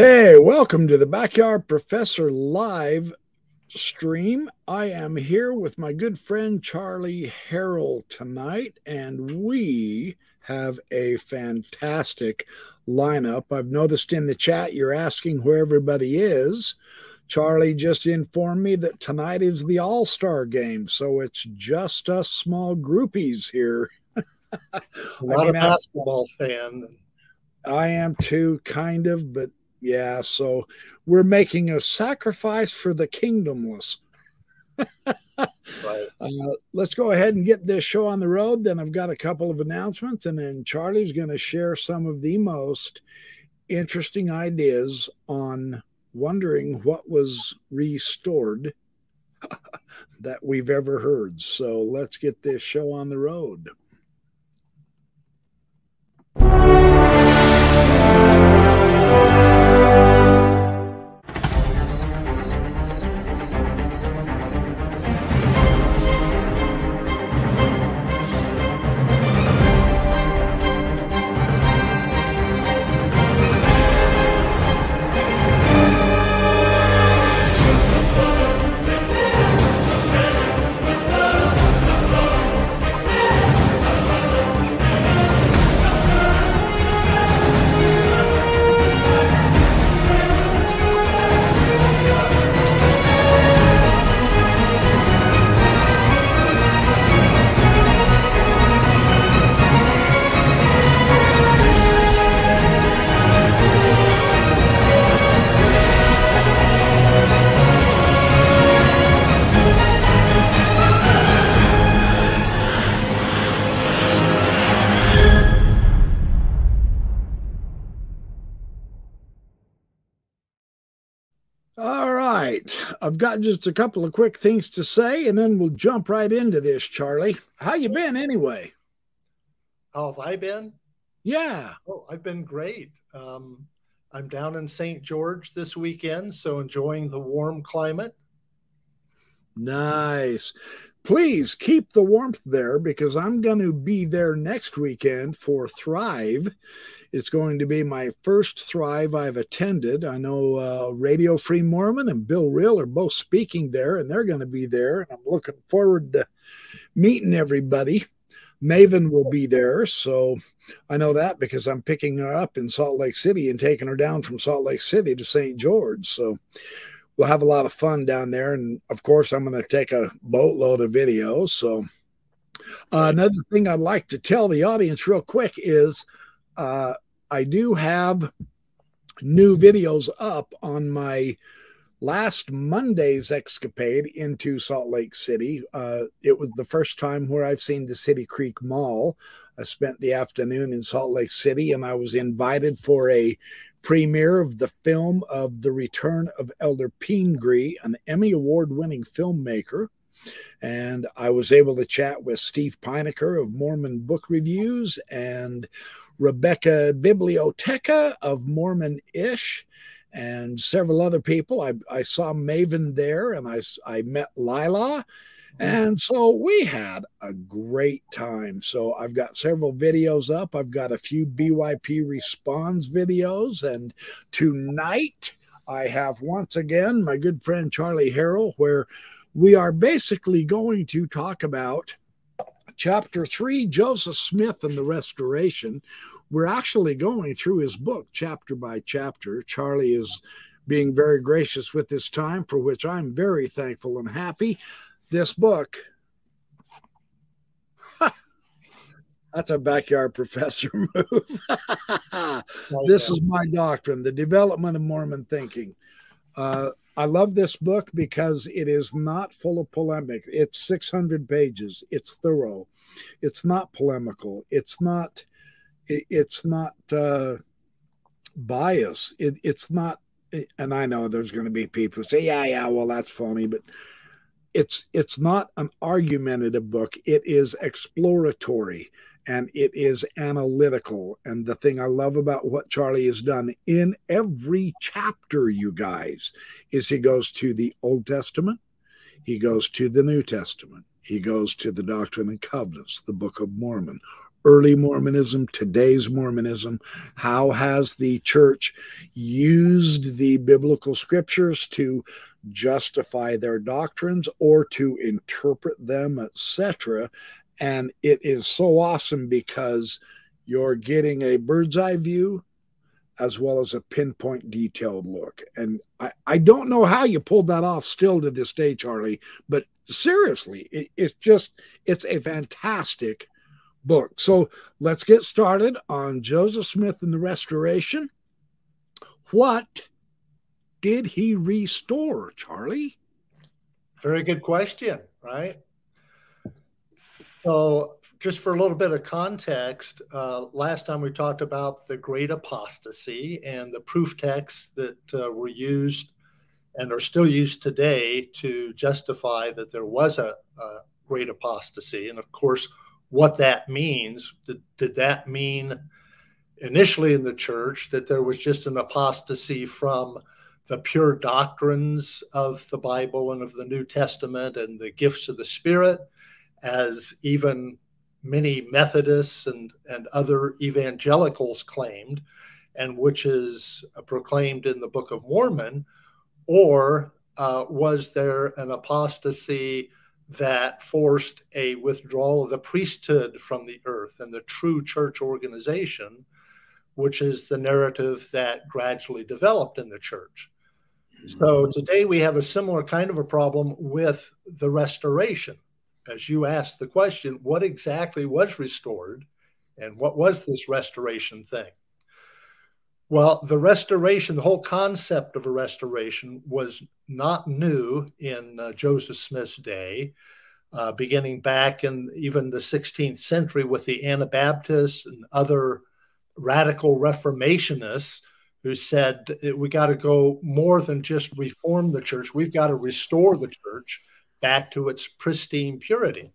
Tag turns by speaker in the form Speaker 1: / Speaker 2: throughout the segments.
Speaker 1: Hey, welcome to the Backyard Professor live stream. I am here with my good friend Charlie Harrell tonight, and we have a fantastic lineup. I've noticed in the chat you're asking where everybody is. Charlie just informed me that tonight is the All Star game, so it's just us small groupies here.
Speaker 2: Not I mean, a basketball I, fan.
Speaker 1: I am too, kind of, but yeah, so we're making a sacrifice for the kingdomless. right. Uh, let's go ahead and get this show on the road. Then I've got a couple of announcements, and then Charlie's going to share some of the most interesting ideas on wondering what was restored that we've ever heard. So let's get this show on the road. I've got just a couple of quick things to say, and then we'll jump right into this, Charlie. How you been anyway?
Speaker 2: How have I been?
Speaker 1: Yeah.
Speaker 2: Oh, I've been great. Um, I'm down in St. George this weekend, so enjoying the warm climate.
Speaker 1: Nice. Please keep the warmth there because I'm going to be there next weekend for Thrive it's going to be my first Thrive I've attended. I know uh, Radio Free Mormon and Bill Reel are both speaking there, and they're going to be there. And I'm looking forward to meeting everybody. Maven will be there. So I know that because I'm picking her up in Salt Lake City and taking her down from Salt Lake City to St. George. So we'll have a lot of fun down there. And of course, I'm going to take a boatload of videos. So uh, another thing I'd like to tell the audience real quick is uh, I do have new videos up on my last Monday's escapade into Salt Lake City. Uh, it was the first time where I've seen the City Creek Mall. I spent the afternoon in Salt Lake City and I was invited for a premiere of the film of The Return of Elder Pingree, an Emmy Award winning filmmaker. And I was able to chat with Steve Pynakker of Mormon Book Reviews and Rebecca Bibliotheca of Mormon Ish and several other people. I, I saw Maven there and I, I met Lila. Mm-hmm. And so we had a great time. So I've got several videos up. I've got a few BYP response videos. And tonight I have once again my good friend Charlie Harrell, where we are basically going to talk about chapter three, Joseph Smith and the Restoration. We're actually going through his book chapter by chapter. Charlie is being very gracious with his time, for which I'm very thankful and happy. This book, that's a backyard professor move. this is my doctrine, the development of Mormon thinking. Uh, I love this book because it is not full of polemic. It's 600 pages. It's thorough. It's not polemical. It's not. It's not uh, bias. It, it's not. And I know there's going to be people who say, "Yeah, yeah, well, that's funny," but it's it's not an argumentative book. It is exploratory and it is analytical. And the thing I love about what Charlie has done in every chapter, you guys, is he goes to the Old Testament, he goes to the New Testament, he goes to the Doctrine and Covenants, the Book of Mormon, early Mormonism, today's Mormonism? How has the church used the biblical scriptures to justify their doctrines or to interpret them, etc.? And it is so awesome because you're getting a bird's eye view as well as a pinpoint detailed look. And I, I don't know how you pulled that off still to this day, Charlie, but seriously, it, it's just, it's a fantastic book. So let's get started on Joseph Smith and the Restoration. What did he restore, Charlie?
Speaker 2: Very good question, right? So, just for a little bit of context, uh, last time we talked about the great apostasy and the proof texts that uh, were used and are still used today to justify that there was a, a great apostasy. And of course, what that means. Did, did that mean initially in the church that there was just an apostasy from the pure doctrines of the Bible and of the New Testament and the gifts of the Spirit, as even many Methodists and, and other evangelicals claimed, and which is proclaimed in the Book of Mormon? Or uh, was there an apostasy that forced a withdrawal of the priesthood from the earth and the true church organization, which is the narrative that gradually developed in the church. So mm-hmm. today we have a similar kind of a problem with the restoration. As you asked the question, what exactly was restored and what was this restoration thing? Well, the restoration, the whole concept of a restoration was not new in uh, Joseph Smith's day, uh, beginning back in even the 16th century with the Anabaptists and other radical reformationists who said we got to go more than just reform the church, we've got to restore the church back to its pristine purity.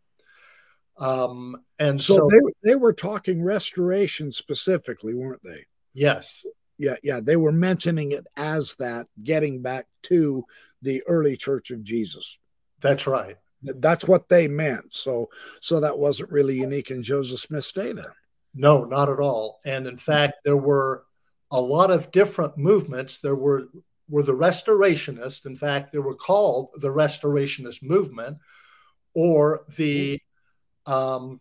Speaker 2: Um, and so, so
Speaker 1: they, they were talking restoration specifically, weren't they?
Speaker 2: Yes.
Speaker 1: Yeah yeah they were mentioning it as that getting back to the early church of jesus.
Speaker 2: That's right.
Speaker 1: That's what they meant so so that wasn't really unique in joseph smith's day then.
Speaker 2: No not at all. And in fact there were a lot of different movements. There were were the restorationists in fact they were called the restorationist movement or the um,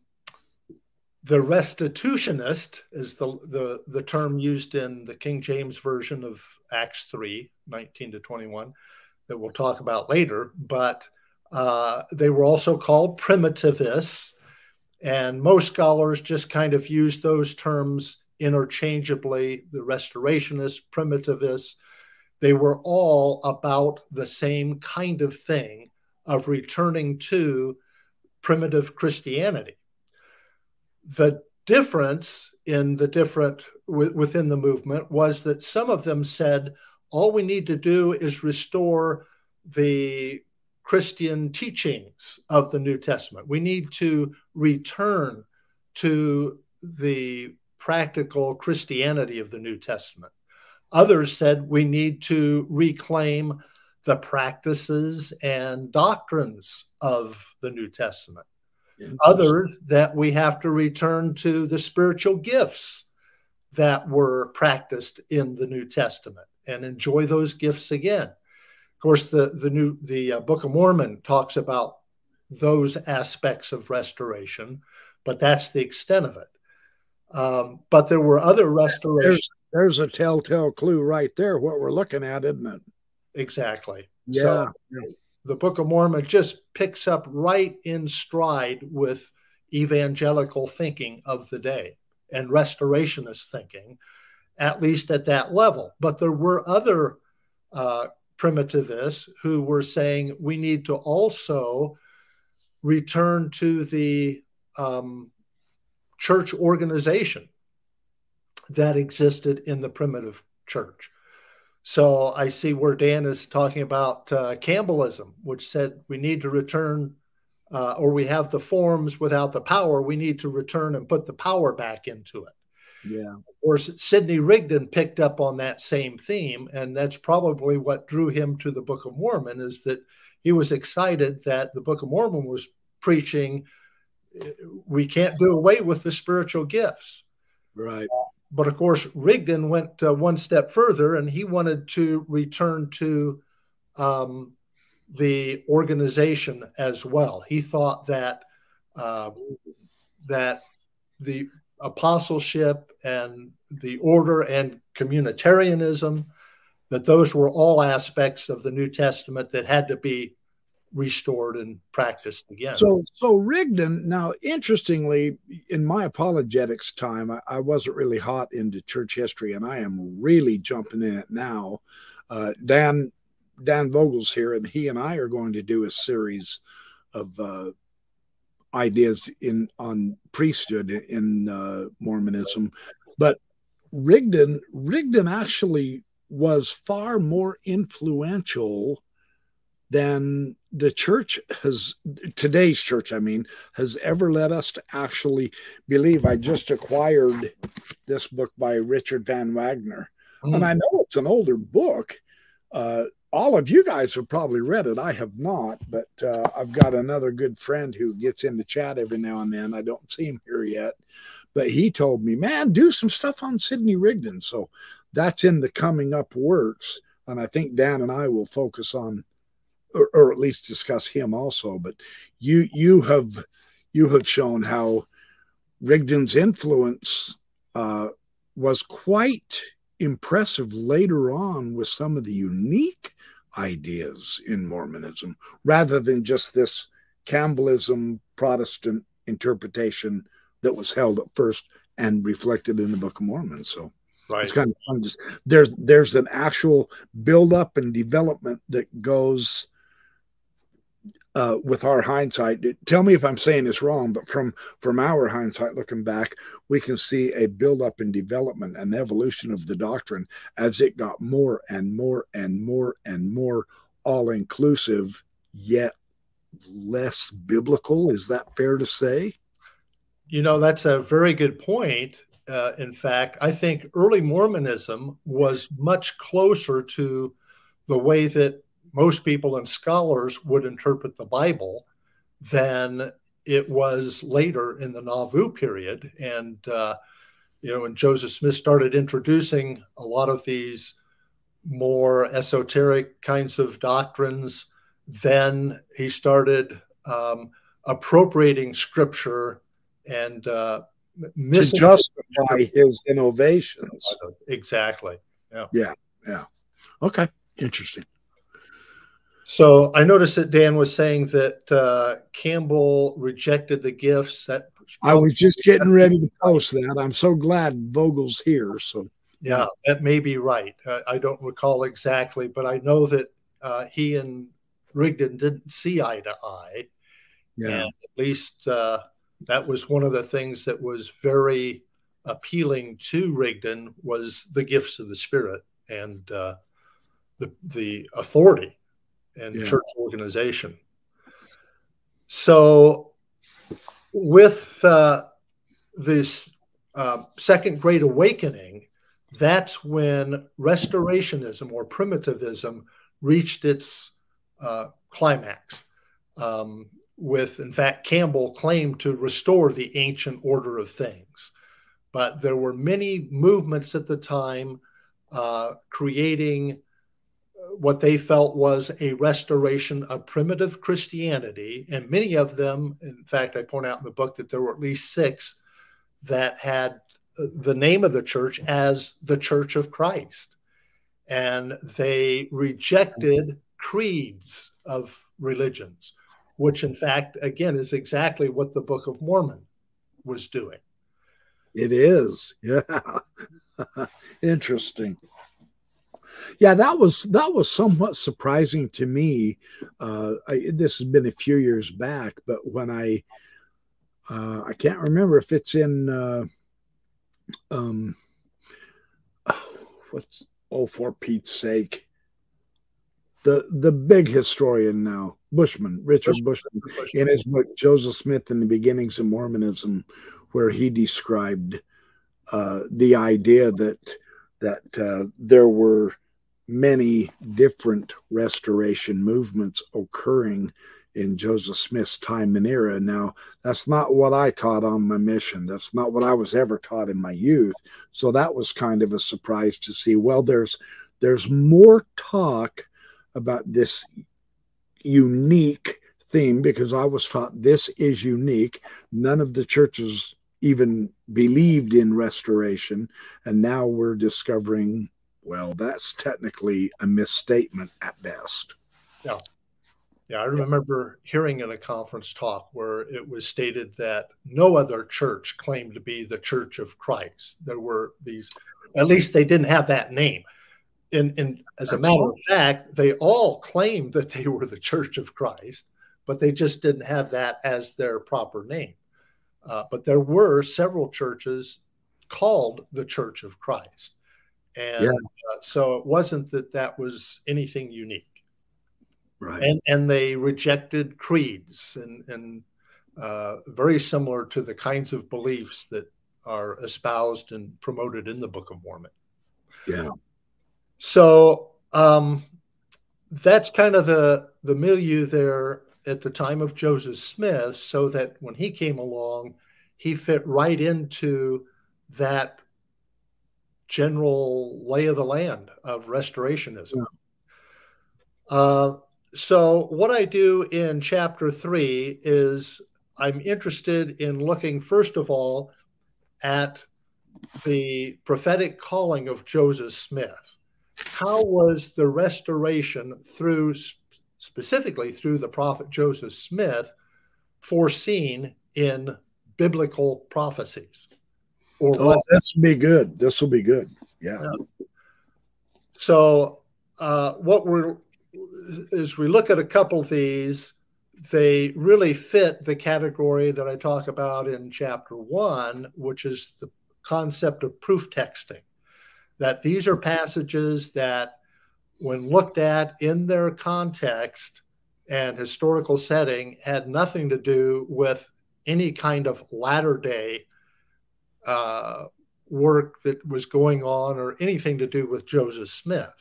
Speaker 2: the restitutionist is the, the, the term used in the King James Version of Acts 3, 19 to 21, that we'll talk about later. But uh, they were also called primitivists. And most scholars just kind of use those terms interchangeably the restorationists, primitivists. They were all about the same kind of thing of returning to primitive Christianity the difference in the different within the movement was that some of them said all we need to do is restore the Christian teachings of the New Testament. We need to return to the practical Christianity of the New Testament. Others said we need to reclaim the practices and doctrines of the New Testament. Others that we have to return to the spiritual gifts that were practiced in the New Testament and enjoy those gifts again. Of course, the the new the uh, Book of Mormon talks about those aspects of restoration, but that's the extent of it. Um, but there were other restorations.
Speaker 1: There's, a telltale clue right there. What we're looking at, isn't it?
Speaker 2: Exactly.
Speaker 1: Yeah.
Speaker 2: So, the Book of Mormon just picks up right in stride with evangelical thinking of the day and restorationist thinking, at least at that level. But there were other uh, primitivists who were saying we need to also return to the um, church organization that existed in the primitive church. So I see where Dan is talking about uh, Campbellism, which said we need to return, uh, or we have the forms without the power. We need to return and put the power back into it.
Speaker 1: Yeah.
Speaker 2: Or Sidney Rigdon picked up on that same theme, and that's probably what drew him to the Book of Mormon. Is that he was excited that the Book of Mormon was preaching we can't do away with the spiritual gifts.
Speaker 1: Right.
Speaker 2: But of course, Rigdon went uh, one step further and he wanted to return to um, the organization as well. He thought that uh, that the apostleship and the order and communitarianism that those were all aspects of the New Testament that had to be restored and practiced again.
Speaker 1: So, so Rigdon. Now, interestingly, in my apologetics time, I, I, wasn't really hot into church history, and I am really jumping in it now. Uh, Dan Dan Vogel's here, and he and I are going to do a series of uh, ideas in on priesthood in uh, Mormonism. But Rigdon Rigdon actually was far more influential than the church has today's church i mean has ever led us to actually believe i just acquired this book by richard van wagoner mm. and i know it's an older book uh, all of you guys have probably read it. I have not, but uh, I've got another good friend who gets in the chat every now and then. I don't see him here yet, but he told me, man, do some stuff on Sidney Rigdon. So that's in the coming up works. And I think Dan and I will focus on, or, or at least discuss him also. But you, you have, you have shown how Rigdon's influence uh, was quite impressive later on with some of the unique ideas in Mormonism rather than just this Campbellism Protestant interpretation that was held at first and reflected in the Book of Mormon. So right. it's kind of fun. Just there's there's an actual build up and development that goes uh, with our hindsight, tell me if I'm saying this wrong, but from from our hindsight looking back, we can see a buildup and development and evolution of the doctrine as it got more and more and more and more all inclusive, yet less biblical. Is that fair to say?
Speaker 2: You know, that's a very good point. Uh, in fact, I think early Mormonism was much closer to the way that most people and scholars would interpret the Bible than it was later in the Nauvoo period. And, uh, you know, when Joseph Smith started introducing a lot of these more esoteric kinds of doctrines, then he started um, appropriating scripture and uh,
Speaker 1: to justify his innovations.
Speaker 2: Exactly.
Speaker 1: Yeah. Yeah. Yeah. Okay. Interesting.
Speaker 2: So I noticed that Dan was saying that uh, Campbell rejected the gifts. That
Speaker 1: I was just getting ready to post that. I'm so glad Vogel's here. So
Speaker 2: yeah, that may be right. Uh, I don't recall exactly, but I know that uh, he and Rigdon didn't see eye to eye. Yeah, at least uh, that was one of the things that was very appealing to Rigdon was the gifts of the Spirit and uh, the the authority and yeah. church organization. So, with uh, this uh, Second Great Awakening, that's when restorationism or primitivism reached its uh, climax. Um, with, in fact, Campbell claimed to restore the ancient order of things. But there were many movements at the time uh, creating what they felt was a restoration of primitive Christianity. And many of them, in fact, I point out in the book that there were at least six that had uh, the name of the church as the Church of Christ. And they rejected creeds of religions, which, in fact, again, is exactly what the Book of Mormon was doing.
Speaker 1: It is. Yeah. Interesting. Yeah, that was that was somewhat surprising to me. Uh, I, this has been a few years back, but when I uh, I can't remember if it's in uh, um, what's oh for Pete's sake the the big historian now Bushman Richard Bushman, Bushman in his book Joseph Smith and the Beginnings of Mormonism, where he described uh, the idea that that uh, there were many different restoration movements occurring in Joseph Smith's time and era. Now, that's not what I taught on my mission. That's not what I was ever taught in my youth. So that was kind of a surprise to see. Well, there's there's more talk about this unique theme because I was taught this is unique. None of the churches even believed in restoration. And now we're discovering, well, that's technically a misstatement at best.
Speaker 2: Yeah. Yeah, I remember hearing in a conference talk where it was stated that no other church claimed to be the Church of Christ. There were these, at least they didn't have that name. And, and as That's a matter of fact, they all claimed that they were the Church of Christ, but they just didn't have that as their proper name. Uh, but there were several churches called the Church of Christ. And yeah. uh, so it wasn't that that was anything unique.
Speaker 1: Right.
Speaker 2: And, and they rejected creeds and, and uh, very similar to the kinds of beliefs that are espoused and promoted in the Book of Mormon.
Speaker 1: Yeah.
Speaker 2: So um, that's kind of the, the milieu there at the time of Joseph Smith so that when he came along, he fit right into that general lay of the land of restorationism. Yeah. Uh, so, what I do in chapter three is I'm interested in looking, first of all, at the prophetic calling of Joseph Smith. How was the restoration through specifically through the prophet Joseph Smith, foreseen in biblical prophecies.
Speaker 1: Or oh, this will be good. This will be good. Yeah. yeah.
Speaker 2: So, uh, what we're as we look at a couple of these, they really fit the category that I talk about in chapter one, which is the concept of proof texting. That these are passages that when looked at in their context and historical setting, had nothing to do with any kind of latter day uh, work that was going on or anything to do with Joseph Smith.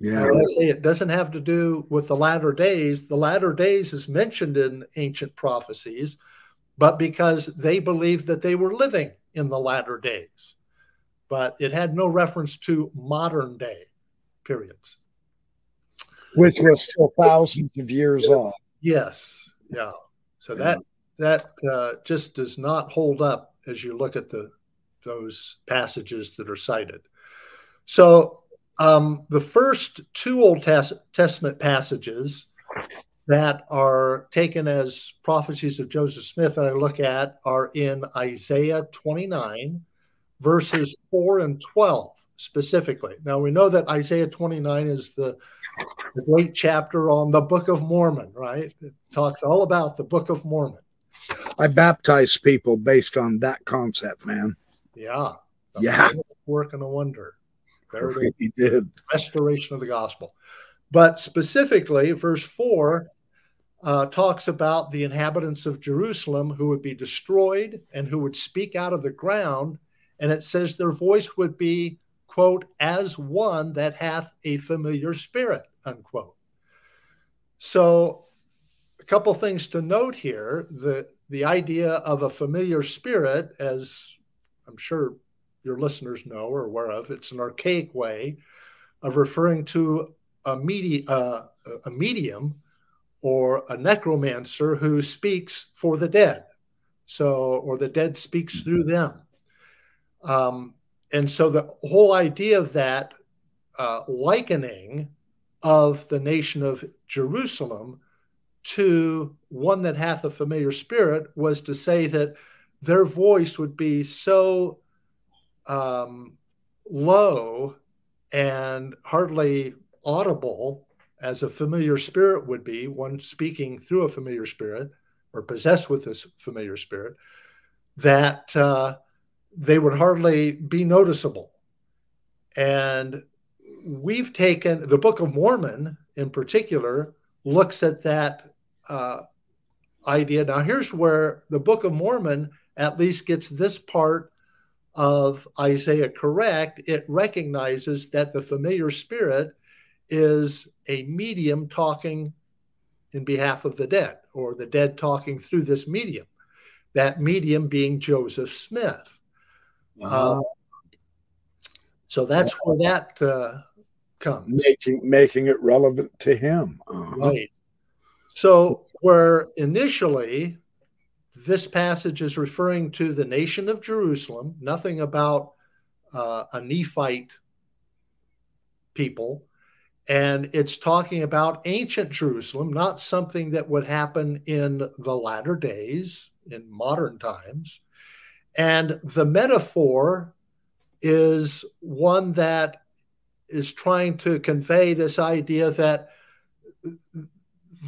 Speaker 1: Yeah.
Speaker 2: I say it doesn't have to do with the latter days. The latter days is mentioned in ancient prophecies, but because they believed that they were living in the latter days. But it had no reference to modern day periods.
Speaker 1: Which was still thousands of years off.
Speaker 2: Yes. Yeah. So that that uh, just does not hold up as you look at the those passages that are cited. So um, the first two Old Testament passages that are taken as prophecies of Joseph Smith that I look at are in Isaiah 29, verses 4 and 12 specifically. Now we know that Isaiah 29 is the, the great chapter on the Book of Mormon, right? It talks all about the Book of Mormon.
Speaker 1: I baptize people based on that concept, man.
Speaker 2: Yeah.
Speaker 1: Yeah.
Speaker 2: Work and a wonder.
Speaker 1: There it is. did.
Speaker 2: Restoration of the gospel. But specifically, verse 4 uh, talks about the inhabitants of Jerusalem who would be destroyed and who would speak out of the ground. And it says their voice would be quote, as one that hath a familiar spirit, unquote. So, a couple things to note here. The, the idea of a familiar spirit, as I'm sure your listeners know or aware of, it's an archaic way of referring to a, medi- uh, a medium or a necromancer who speaks for the dead. So, or the dead speaks through them. Um, and so the whole idea of that uh, likening of the nation of Jerusalem to one that hath a familiar spirit was to say that their voice would be so um, low and hardly audible as a familiar spirit would be, one speaking through a familiar spirit or possessed with this familiar spirit, that uh, they would hardly be noticeable. And we've taken the Book of Mormon in particular looks at that uh, idea. Now, here's where the Book of Mormon at least gets this part of Isaiah correct. It recognizes that the familiar spirit is a medium talking in behalf of the dead, or the dead talking through this medium, that medium being Joseph Smith. Uh, so that's where that uh, comes.
Speaker 1: Making, making it relevant to him.
Speaker 2: Uh-huh. Right. So, where initially this passage is referring to the nation of Jerusalem, nothing about uh, a Nephite people. And it's talking about ancient Jerusalem, not something that would happen in the latter days, in modern times. And the metaphor is one that is trying to convey this idea that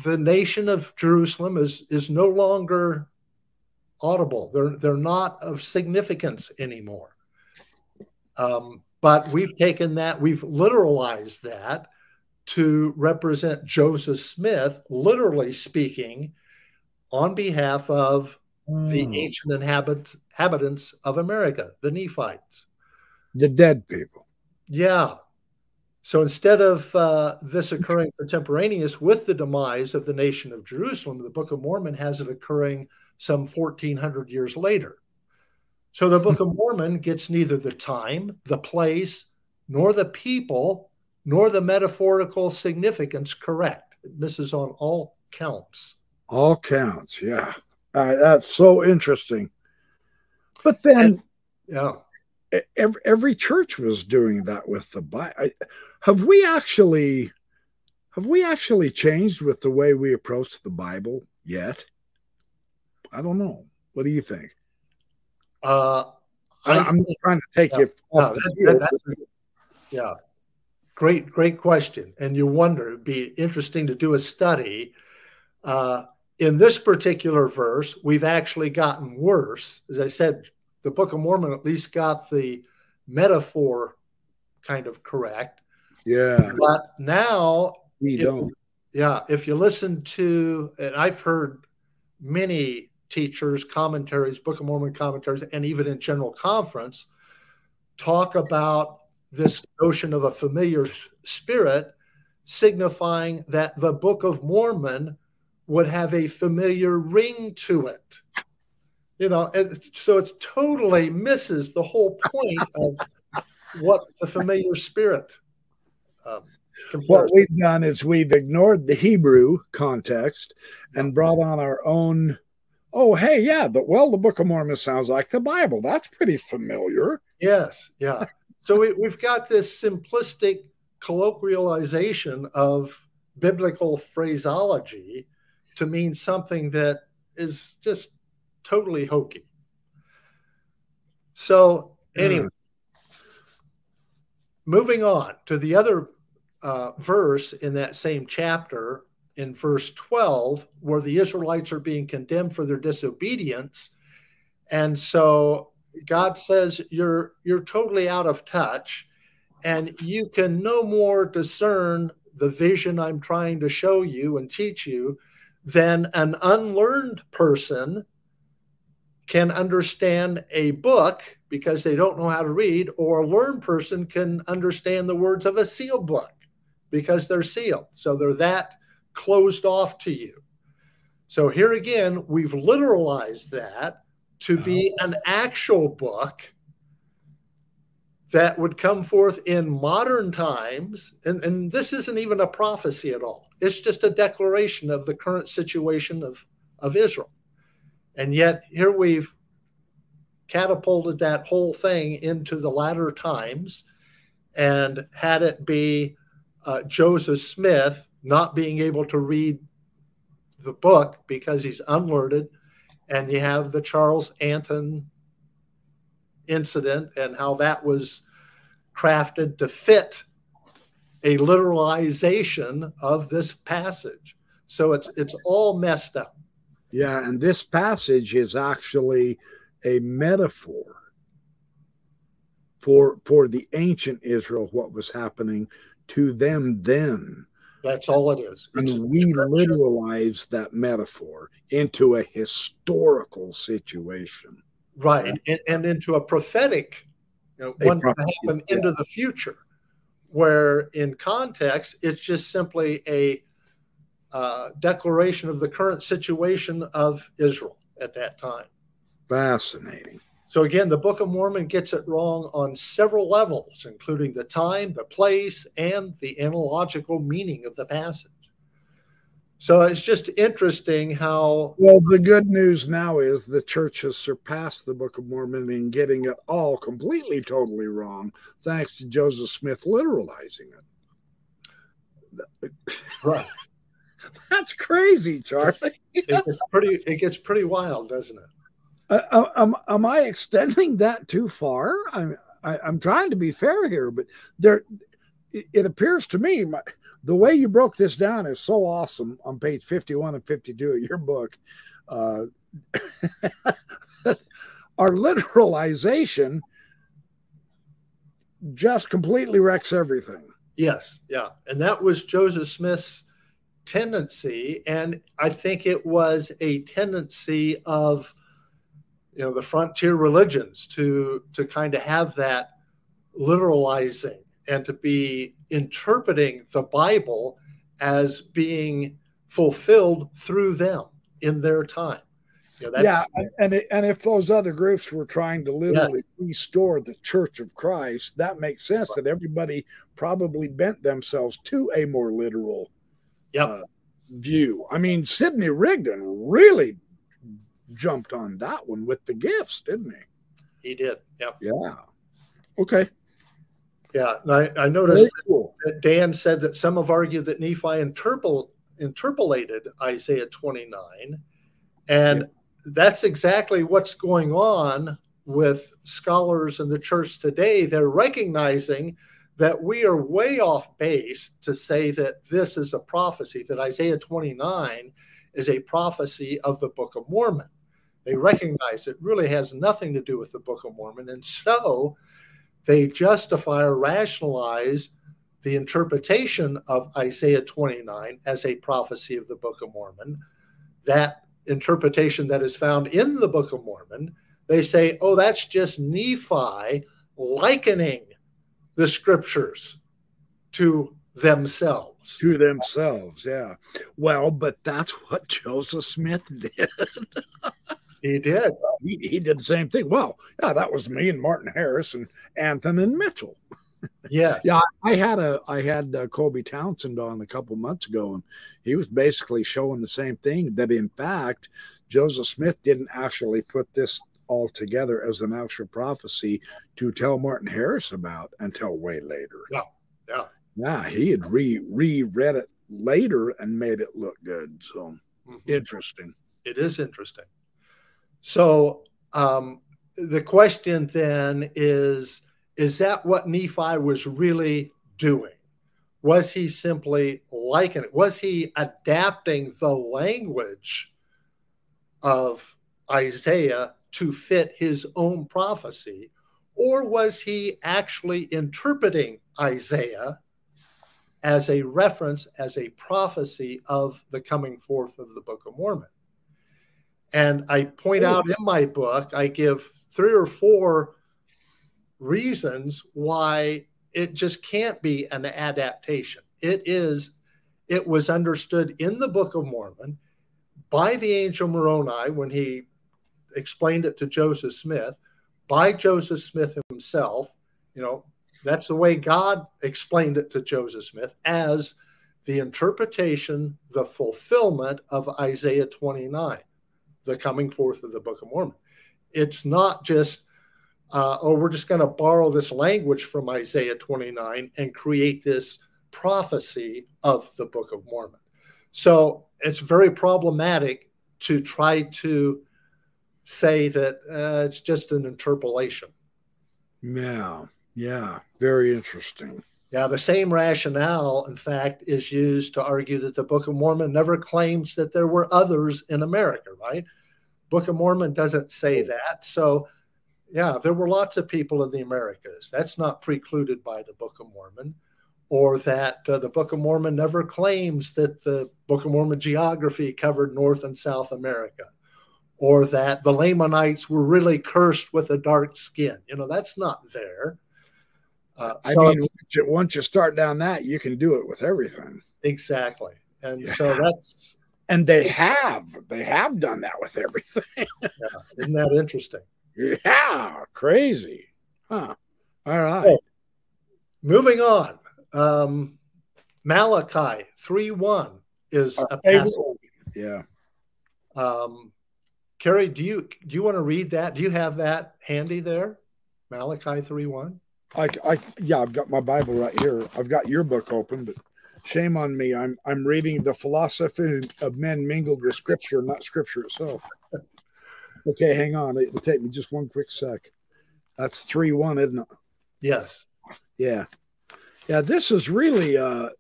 Speaker 2: the nation of Jerusalem is, is no longer audible. They're, they're not of significance anymore. Um, but we've taken that, we've literalized that to represent Joseph Smith, literally speaking, on behalf of mm. the hmm. ancient inhabit- inhabitants of America, the Nephites.
Speaker 1: The dead people.
Speaker 2: Yeah. So instead of uh, this occurring contemporaneous with the demise of the nation of Jerusalem, the Book of Mormon has it occurring some 1400 years later. So the Book of Mormon gets neither the time, the place, nor the people, nor the metaphorical significance correct. It misses on all counts.
Speaker 1: All counts, yeah. Uh, that's so interesting. But then, and,
Speaker 2: yeah,
Speaker 1: every, every church was doing that with the Bible. Have we actually, have we actually changed with the way we approach the Bible yet? I don't know. What do you think?
Speaker 2: Uh,
Speaker 1: I, am just trying to take yeah, you. No, that, that,
Speaker 2: yeah, great, great question. And you wonder, it'd be interesting to do a study. Uh, in this particular verse, we've actually gotten worse. As I said, the Book of Mormon at least got the metaphor kind of correct.
Speaker 1: Yeah.
Speaker 2: But now,
Speaker 1: we don't.
Speaker 2: Yeah. If you listen to, and I've heard many teachers, commentaries, Book of Mormon commentaries, and even in general conference, talk about this notion of a familiar spirit, signifying that the Book of Mormon would have a familiar ring to it. You know, and so it totally misses the whole point of what the familiar spirit.
Speaker 1: Um, what we've done is we've ignored the Hebrew context and brought on our own oh, hey, yeah, the, well, the Book of Mormon sounds like the Bible. That's pretty familiar.
Speaker 2: Yes, yeah. so we, we've got this simplistic colloquialization of biblical phraseology to mean something that is just totally hokey. So, anyway, mm. moving on to the other uh, verse in that same chapter, in verse 12 where the Israelites are being condemned for their disobedience. And so God says you're you're totally out of touch and you can no more discern the vision I'm trying to show you and teach you than an unlearned person can understand a book because they don't know how to read, or a learned person can understand the words of a sealed book because they're sealed. So they're that closed off to you. So here again, we've literalized that to be oh. an actual book that would come forth in modern times. And, and this isn't even a prophecy at all, it's just a declaration of the current situation of, of Israel. And yet, here we've catapulted that whole thing into the latter times and had it be uh, Joseph Smith not being able to read the book because he's unlearned. And you have the Charles Anthon incident and how that was crafted to fit a literalization of this passage. So it's it's all messed up.
Speaker 1: Yeah, and this passage is actually a metaphor for for the ancient Israel, what was happening to them then.
Speaker 2: That's all it is.
Speaker 1: It's and we literalize that metaphor into a historical situation.
Speaker 2: Right. And, and into a prophetic, you know, one to happen yeah. into the future, where in context, it's just simply a uh, declaration of the current situation of Israel at that time.
Speaker 1: Fascinating.
Speaker 2: So, again, the Book of Mormon gets it wrong on several levels, including the time, the place, and the analogical meaning of the passage. So it's just interesting how.
Speaker 1: Well, the good news now is the church has surpassed the Book of Mormon in getting it all completely, totally wrong, thanks to Joseph Smith literalizing
Speaker 2: it. Right.
Speaker 1: That's crazy, Charlie.
Speaker 2: it gets pretty. It gets pretty wild, doesn't it?
Speaker 1: Uh, uh, am, am I extending that too far? I'm I, I'm trying to be fair here, but there, it, it appears to me my, the way you broke this down is so awesome on page 51 and 52 of your book. Uh, our literalization just completely wrecks everything.
Speaker 2: Yes, yeah. And that was Joseph Smith's tendency. And I think it was a tendency of you know the frontier religions to to kind of have that literalizing and to be interpreting the bible as being fulfilled through them in their time
Speaker 1: you know, yeah and it, and if those other groups were trying to literally yes. restore the church of christ that makes sense right. that everybody probably bent themselves to a more literal
Speaker 2: yep. uh,
Speaker 1: view i mean sidney rigdon really jumped on that one with the gifts, didn't
Speaker 2: he? He did. Yep.
Speaker 1: Yeah. Okay.
Speaker 2: Yeah. I, I noticed cool. that Dan said that some have argued that Nephi interpol, interpolated Isaiah 29. And yeah. that's exactly what's going on with scholars in the church today. They're recognizing that we are way off base to say that this is a prophecy, that Isaiah 29 is a prophecy of the Book of Mormon. They recognize it really has nothing to do with the Book of Mormon. And so they justify or rationalize the interpretation of Isaiah 29 as a prophecy of the Book of Mormon. That interpretation that is found in the Book of Mormon, they say, oh, that's just Nephi likening the scriptures to themselves.
Speaker 1: To themselves, yeah. Well, but that's what Joseph Smith did.
Speaker 2: He did.
Speaker 1: He, he did the same thing. Well, yeah, that was me and Martin Harris and Anthony and Mitchill.
Speaker 2: Yes.
Speaker 1: yeah, I had a I had uh, Colby Townsend on a couple months ago, and he was basically showing the same thing. That in fact, Joseph Smith didn't actually put this all together as an actual prophecy to tell Martin Harris about until way later.
Speaker 2: Yeah, yeah,
Speaker 1: yeah. He had re reread it later and made it look good. So mm-hmm. interesting.
Speaker 2: It is interesting. So um, the question then is is that what Nephi was really doing? Was he simply liking it? Was he adapting the language of Isaiah to fit his own prophecy? Or was he actually interpreting Isaiah as a reference, as a prophecy of the coming forth of the Book of Mormon? And I point Ooh. out in my book, I give three or four reasons why it just can't be an adaptation. It is, it was understood in the Book of Mormon by the angel Moroni when he explained it to Joseph Smith, by Joseph Smith himself. You know, that's the way God explained it to Joseph Smith as the interpretation, the fulfillment of Isaiah 29 the coming forth of the Book of Mormon. It's not just, uh, oh, we're just going to borrow this language from Isaiah 29 and create this prophecy of the Book of Mormon. So it's very problematic to try to say that uh, it's just an interpolation.
Speaker 1: Yeah, yeah, very interesting.
Speaker 2: Yeah, the same rationale, in fact, is used to argue that the Book of Mormon never claims that there were others in America, right? Book of Mormon doesn't say that. So, yeah, there were lots of people in the Americas. That's not precluded by the Book of Mormon, or that uh, the Book of Mormon never claims that the Book of Mormon geography covered North and South America, or that the Lamanites were really cursed with a dark skin. You know, that's not there.
Speaker 1: Uh, I so mean, once you start down that, you can do it with everything.
Speaker 2: Exactly. And yeah. so that's
Speaker 1: and they have they have done that with everything.
Speaker 2: yeah. Isn't that interesting?
Speaker 1: Yeah, crazy. Huh. All right.
Speaker 2: moving on. Um, Malachi 3 1 is a passage.
Speaker 1: Yeah.
Speaker 2: Um, Kerry, do you do you want to read that? Do you have that handy there? Malachi 3 1?
Speaker 1: I, I yeah, I've got my Bible right here. I've got your book open, but shame on me. I'm I'm reading the philosophy of men mingled with scripture, not scripture itself. okay, hang on. It'll take me just one quick sec. That's three one, isn't it?
Speaker 2: Yes.
Speaker 1: Yeah. Yeah, this is really uh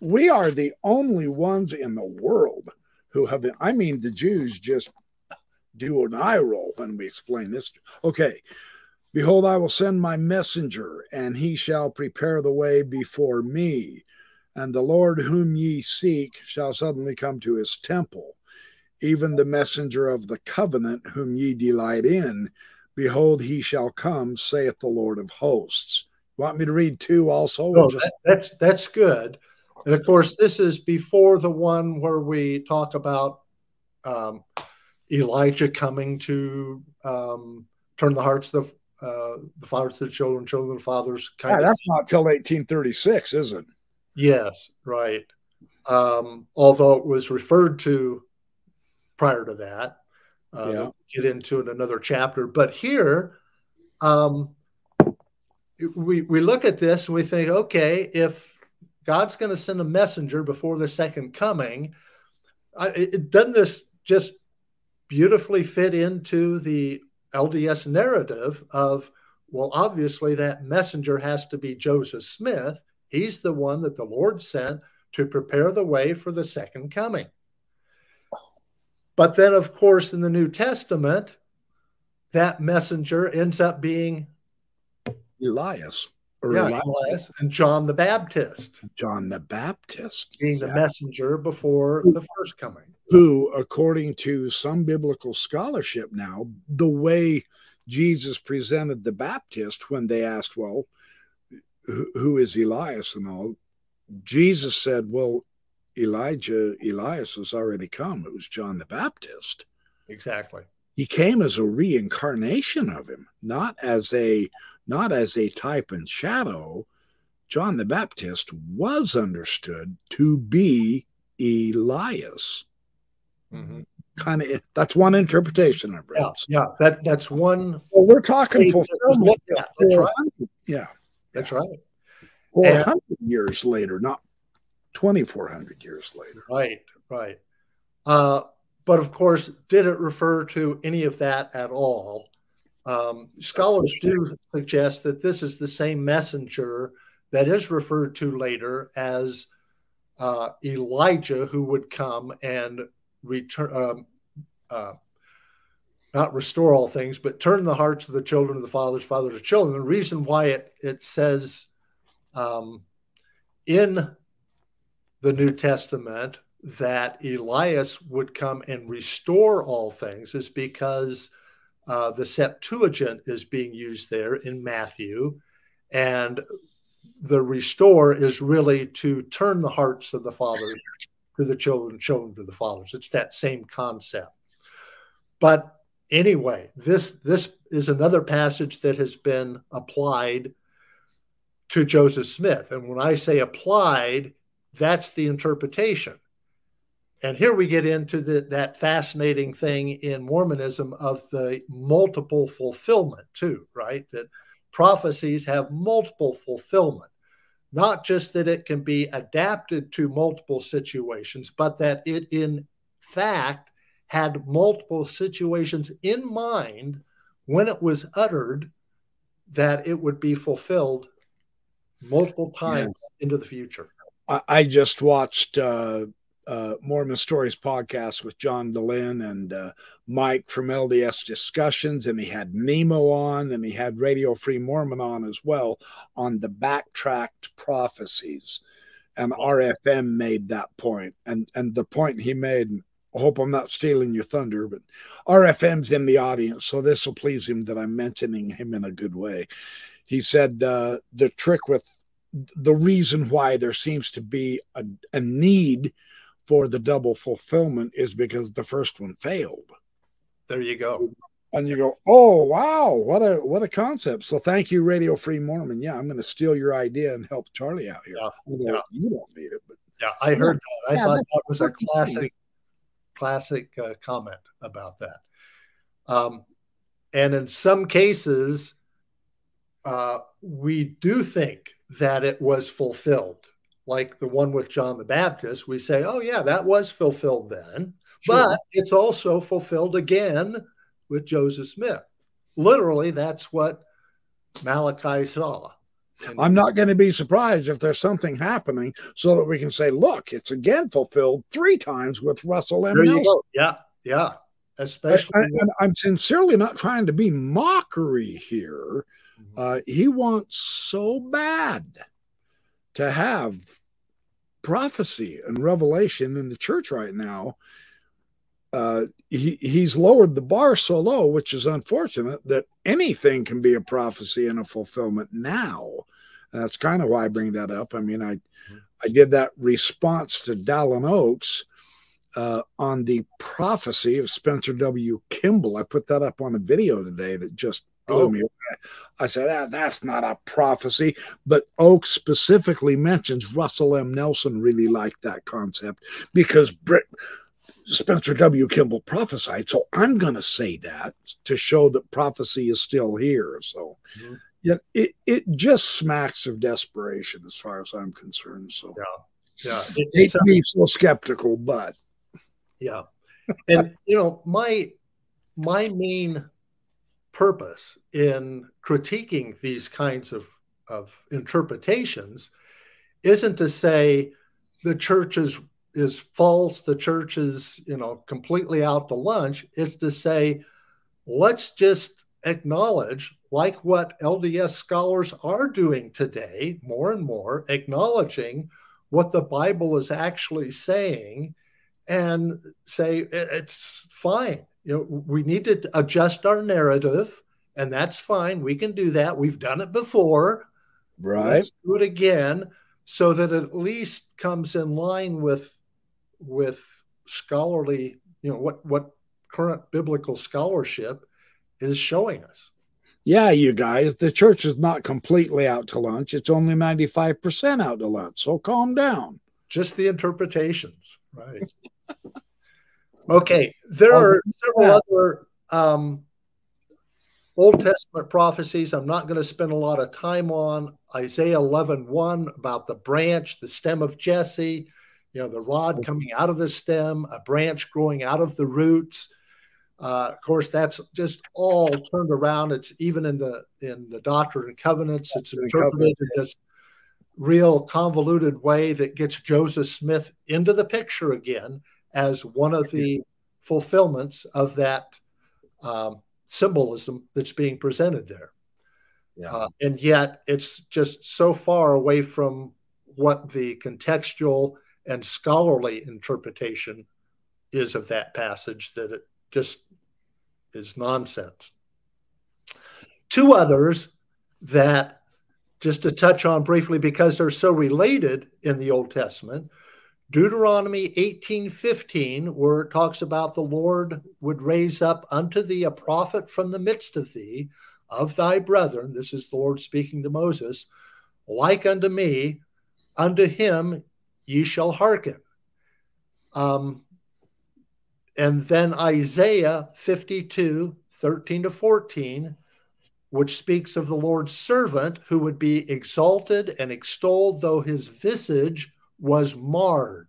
Speaker 1: we are the only ones in the world who have been, I mean the Jews just do an eye roll when we explain this. Okay. Behold, I will send my messenger, and he shall prepare the way before me. And the Lord whom ye seek shall suddenly come to his temple, even the messenger of the covenant whom ye delight in. Behold, he shall come, saith the Lord of hosts. Want me to read two also?
Speaker 2: Oh, just... that, that's that's good. And of course, this is before the one where we talk about um, Elijah coming to um, turn the hearts of the, uh, the fathers to the children, children to fathers.
Speaker 1: Kind yeah, of. That's not till 1836, is it?
Speaker 2: Yes, right. Um, although it was referred to prior to that. Uh, yeah. Get into in another chapter. But here, um, we, we look at this and we think, okay, if God's going to send a messenger before the second coming, I, it, doesn't this just beautifully fit into the LDS narrative of, well, obviously that messenger has to be Joseph Smith. He's the one that the Lord sent to prepare the way for the second coming. But then, of course, in the New Testament, that messenger ends up being
Speaker 1: Elias.
Speaker 2: Yeah, Elias. Elias and John the Baptist.
Speaker 1: John the Baptist.
Speaker 2: Being the messenger before the first coming
Speaker 1: who, according to some biblical scholarship now, the way Jesus presented the Baptist when they asked, Well, who is Elias and all? Jesus said, Well, Elijah, Elias has already come. It was John the Baptist.
Speaker 2: Exactly.
Speaker 1: He came as a reincarnation of him, not as a not as a type and shadow. John the Baptist was understood to be Elias. Mm-hmm. Kind of that's one interpretation of
Speaker 2: Yeah, yeah, that that's one.
Speaker 1: Well, we're talking fulfillment.
Speaker 2: Yeah, that's right.
Speaker 1: Yeah,
Speaker 2: that's right.
Speaker 1: Four hundred years later, not twenty four hundred years later.
Speaker 2: Right, right. Uh, but of course, did it refer to any of that at all? Um, scholars do suggest that this is the same messenger that is referred to later as uh, Elijah, who would come and return, um, uh, not restore all things, but turn the hearts of the children of the fathers, fathers to children. The reason why it it says um, in the New Testament that Elias would come and restore all things is because uh, the Septuagint is being used there in Matthew, and the restore is really to turn the hearts of the fathers to the children, children to the fathers. It's that same concept. But anyway, this this is another passage that has been applied to Joseph Smith. And when I say applied, that's the interpretation. And here we get into the, that fascinating thing in Mormonism of the multiple fulfillment, too, right? That prophecies have multiple fulfillment not just that it can be adapted to multiple situations, but that it in fact had multiple situations in mind when it was uttered that it would be fulfilled multiple times yes. into the future.
Speaker 1: I just watched uh, uh, Mormon Stories podcast with John Dehlin and uh, Mike from LDS Discussions, and he had Nemo on, and he had Radio Free Mormon on as well on the backtracked prophecies. And RFM made that point, and and the point he made. I hope I'm not stealing your thunder, but RFM's in the audience, so this will please him that I'm mentioning him in a good way. He said uh, the trick with the reason why there seems to be a, a need for the double fulfillment is because the first one failed.
Speaker 2: There you go.
Speaker 1: And you go, oh wow, what a what a concept. So thank you, Radio Free Mormon. Yeah, I'm going to steal your idea and help Charlie out here.
Speaker 2: Yeah, yeah.
Speaker 1: You don't need it, but
Speaker 2: yeah, I heard that. I yeah, thought that was a classic, classic uh, comment about that. Um, and in some cases, uh, we do think that it was fulfilled, like the one with John the Baptist. We say, oh, yeah, that was fulfilled then. Sure. But it's also fulfilled again with Joseph Smith. Literally, that's what Malachi saw.
Speaker 1: I'm not going to be surprised if there's something happening so that we can say, look, it's again fulfilled three times with Russell M. Nelson.
Speaker 2: Yeah, yeah. Especially,
Speaker 1: and, and I'm sincerely not trying to be mockery here. Mm-hmm. Uh, he wants so bad to have prophecy and revelation in the church right now. Uh, he, he's lowered the bar so low, which is unfortunate, that anything can be a prophecy and a fulfillment now. And that's kind of why I bring that up. I mean, I. I did that response to Dallin Oaks uh, on the prophecy of Spencer W. Kimball. I put that up on a video today that just blew oh. me away. I said, ah, that's not a prophecy. But Oak specifically mentions Russell M. Nelson really liked that concept because Brit, Spencer W. Kimball prophesied. So I'm going to say that to show that prophecy is still here. So, mm-hmm. yeah, it, it just smacks of desperation as far as I'm concerned. So,
Speaker 2: yeah, yeah,
Speaker 1: it, it's, me so skeptical, but
Speaker 2: yeah. And you know, my my main purpose in critiquing these kinds of, of interpretations isn't to say the church is is false, the church is, you know, completely out to lunch. It's to say, let's just acknowledge, like what LDS scholars are doing today, more and more, acknowledging what the Bible is actually saying and say it's fine. You know, we need to adjust our narrative, and that's fine. We can do that. We've done it before.
Speaker 1: Right. Let's
Speaker 2: do it again so that it at least comes in line with with scholarly, you know, what what current biblical scholarship is showing us.
Speaker 1: Yeah, you guys, the church is not completely out to lunch. It's only 95% out to lunch. So calm down.
Speaker 2: Just the interpretations, right? okay, there are several other um, Old Testament prophecies I'm not going to spend a lot of time on. Isaiah 11 1 about the branch, the stem of Jesse, you know, the rod coming out of the stem, a branch growing out of the roots. Uh, of course, that's just all turned around. It's even in the in the Doctrine and Covenants. It's interpreted in this real convoluted way that gets Joseph Smith into the picture again as one of the fulfillments of that um, symbolism that's being presented there. Yeah. Uh, and yet it's just so far away from what the contextual and scholarly interpretation is of that passage that it just is nonsense. Two others that, just to touch on briefly, because they're so related in the Old Testament, Deuteronomy 18:15 where it talks about the Lord would raise up unto thee a prophet from the midst of thee of thy brethren this is the Lord speaking to Moses like unto me unto him ye shall hearken. Um, and then Isaiah 52 13 to 14 which speaks of the Lord's servant who would be exalted and extolled though his visage was marred.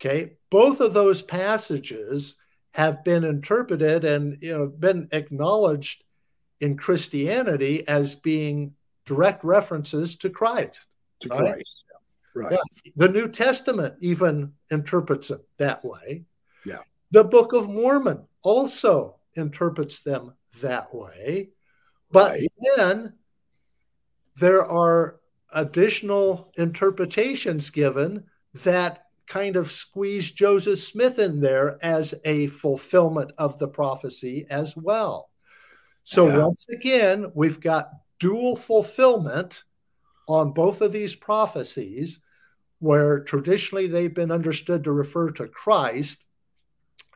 Speaker 2: Okay, both of those passages have been interpreted and you know been acknowledged in Christianity as being direct references to Christ.
Speaker 1: To right? Christ,
Speaker 2: right? Yeah. The New Testament even interprets it that way.
Speaker 1: Yeah.
Speaker 2: The Book of Mormon also interprets them that way, but right. then there are additional interpretations given that kind of squeeze Joseph Smith in there as a fulfillment of the prophecy as well. So, yeah. once again, we've got dual fulfillment on both of these prophecies, where traditionally they've been understood to refer to Christ.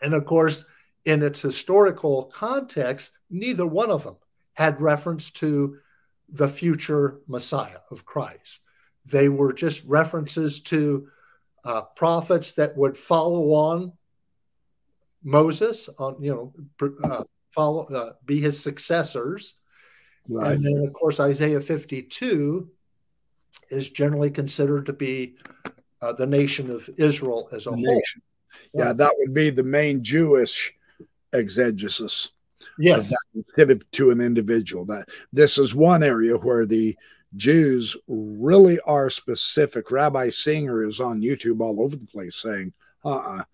Speaker 2: And of course, in its historical context, neither one of them had reference to the future Messiah of Christ. They were just references to uh, prophets that would follow on Moses, on you know, uh, follow uh, be his successors. Right. And then, of course, Isaiah 52 is generally considered to be uh, the nation of Israel as a whole. Nation.
Speaker 1: Yeah, that would be the main Jewish exegesis.
Speaker 2: Yes,
Speaker 1: instead to an individual. That this is one area where the Jews really are specific. Rabbi Singer is on YouTube all over the place saying, "Uh, uh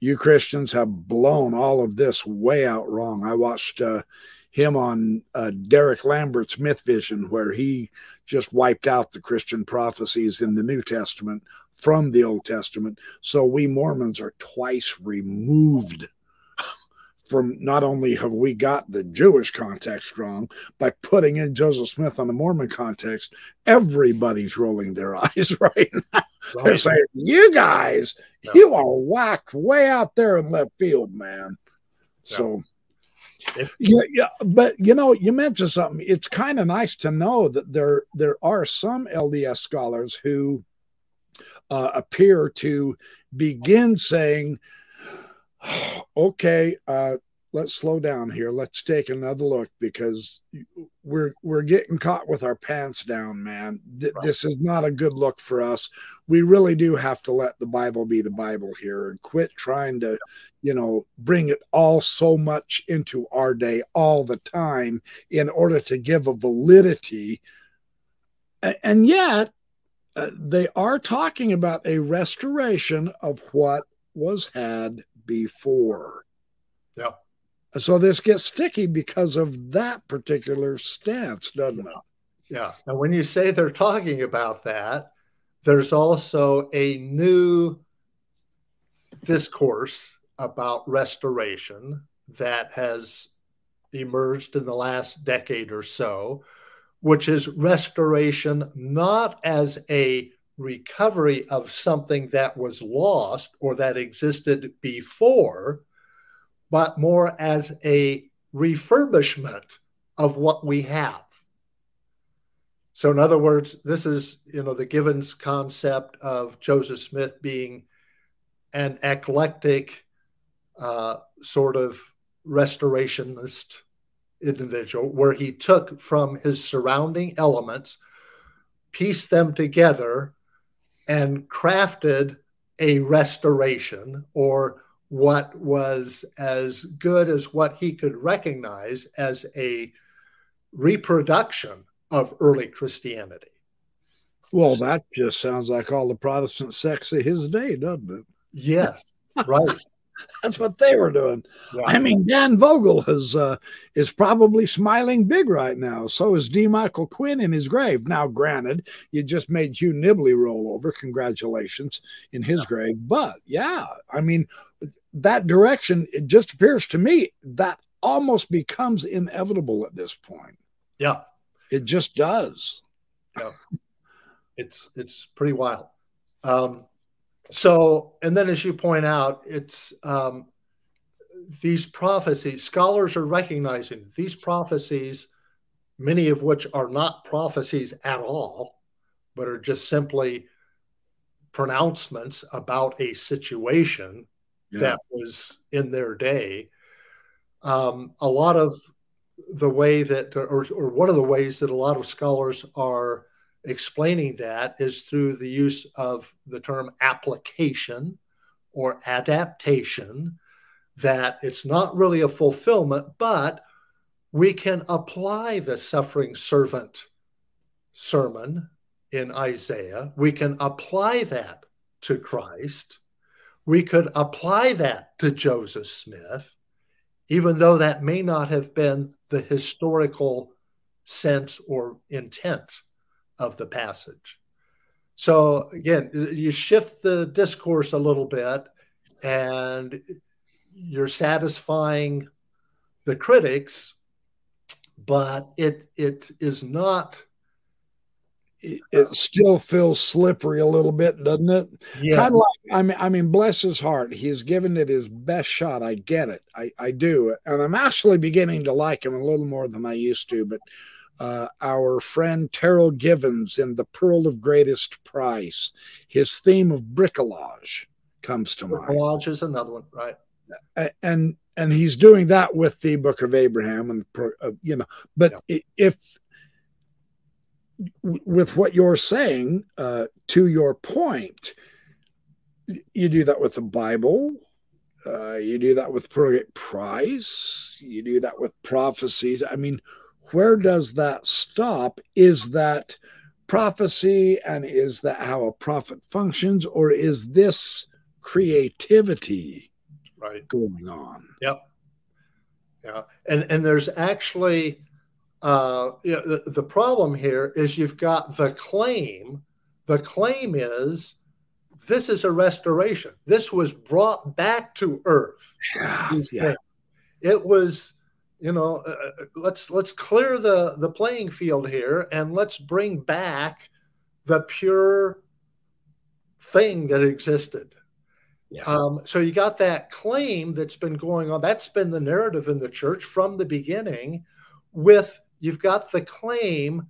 Speaker 1: you Christians have blown all of this way out wrong." I watched uh, him on uh, Derek Lambert's Myth Vision, where he just wiped out the Christian prophecies in the New Testament from the Old Testament. So we Mormons are twice removed from not only have we got the Jewish context wrong by putting in Joseph Smith on the Mormon context, everybody's rolling their eyes right now. Right. They're saying, You guys, you are whacked way out there in left field, man. So yeah, yeah, but you know, you mentioned something. It's kind of nice to know that there there are some LDS scholars who uh, appear to begin saying, "Okay, uh, let's slow down here. Let's take another look because we're we're getting caught with our pants down, man. Th- right. This is not a good look for us. We really do have to let the Bible be the Bible here and quit trying to, you know, bring it all so much into our day all the time in order to give a validity. And yet, uh, they are talking about a restoration of what was had before.
Speaker 2: Yeah.
Speaker 1: So this gets sticky because of that particular stance, doesn't it?
Speaker 2: Yeah. And when you say they're talking about that, there's also a new discourse about restoration that has emerged in the last decade or so, which is restoration not as a recovery of something that was lost or that existed before, but more as a refurbishment of what we have. So, in other words, this is you know the Givens concept of Joseph Smith being an eclectic uh, sort of restorationist individual, where he took from his surrounding elements, pieced them together, and crafted a restoration or what was as good as what he could recognize as a reproduction of early Christianity.
Speaker 1: Well, that just sounds like all the Protestant sects of his day, doesn't it?
Speaker 2: Yes, right.
Speaker 1: That's what they were doing. Yeah. I mean, Dan Vogel is uh, is probably smiling big right now. So is D. Michael Quinn in his grave. Now, granted, you just made Hugh Nibley roll over. Congratulations in his yeah. grave. But yeah, I mean, that direction. It just appears to me that almost becomes inevitable at this point.
Speaker 2: Yeah,
Speaker 1: it just does.
Speaker 2: Yeah, it's it's pretty wild. Um, so, and then as you point out, it's um, these prophecies, scholars are recognizing these prophecies, many of which are not prophecies at all, but are just simply pronouncements about a situation yeah. that was in their day. Um, a lot of the way that, or, or one of the ways that a lot of scholars are explaining that is through the use of the term application or adaptation, that it's not really a fulfillment, but we can apply the suffering servant sermon in Isaiah. We can apply that to Christ. We could apply that to Joseph Smith, even though that may not have been the historical sense or intent of the passage. So again, you shift the discourse a little bit and you're satisfying the critics, but it it is not
Speaker 1: it, it still feels slippery a little bit, doesn't it?
Speaker 2: Yeah.
Speaker 1: Kind of like I mean, I mean, bless his heart, he's given it his best shot. I get it, I, I do, and I'm actually beginning to like him a little more than I used to. But uh, our friend Terryl Givens in The Pearl of Greatest Price, his theme of bricolage comes to
Speaker 2: mind.
Speaker 1: Bricolage
Speaker 2: is another one, right?
Speaker 1: And and he's doing that with the Book of Abraham, and uh, you know, but yeah. if with what you're saying, uh, to your point, you do that with the Bible. Uh, you do that with price. You do that with prophecies. I mean, where does that stop? Is that prophecy and is that how a prophet functions, or is this creativity
Speaker 2: right
Speaker 1: going on?
Speaker 2: Yep. Yeah. And and there's actually uh, you know, the, the problem here is you've got the claim. The claim is this is a restoration. This was brought back to earth.
Speaker 1: Yeah, yeah.
Speaker 2: It was you know uh, uh, let's let's clear the the playing field here and let's bring back the pure thing that existed yeah. um, so you got that claim that's been going on that's been the narrative in the church from the beginning with you've got the claim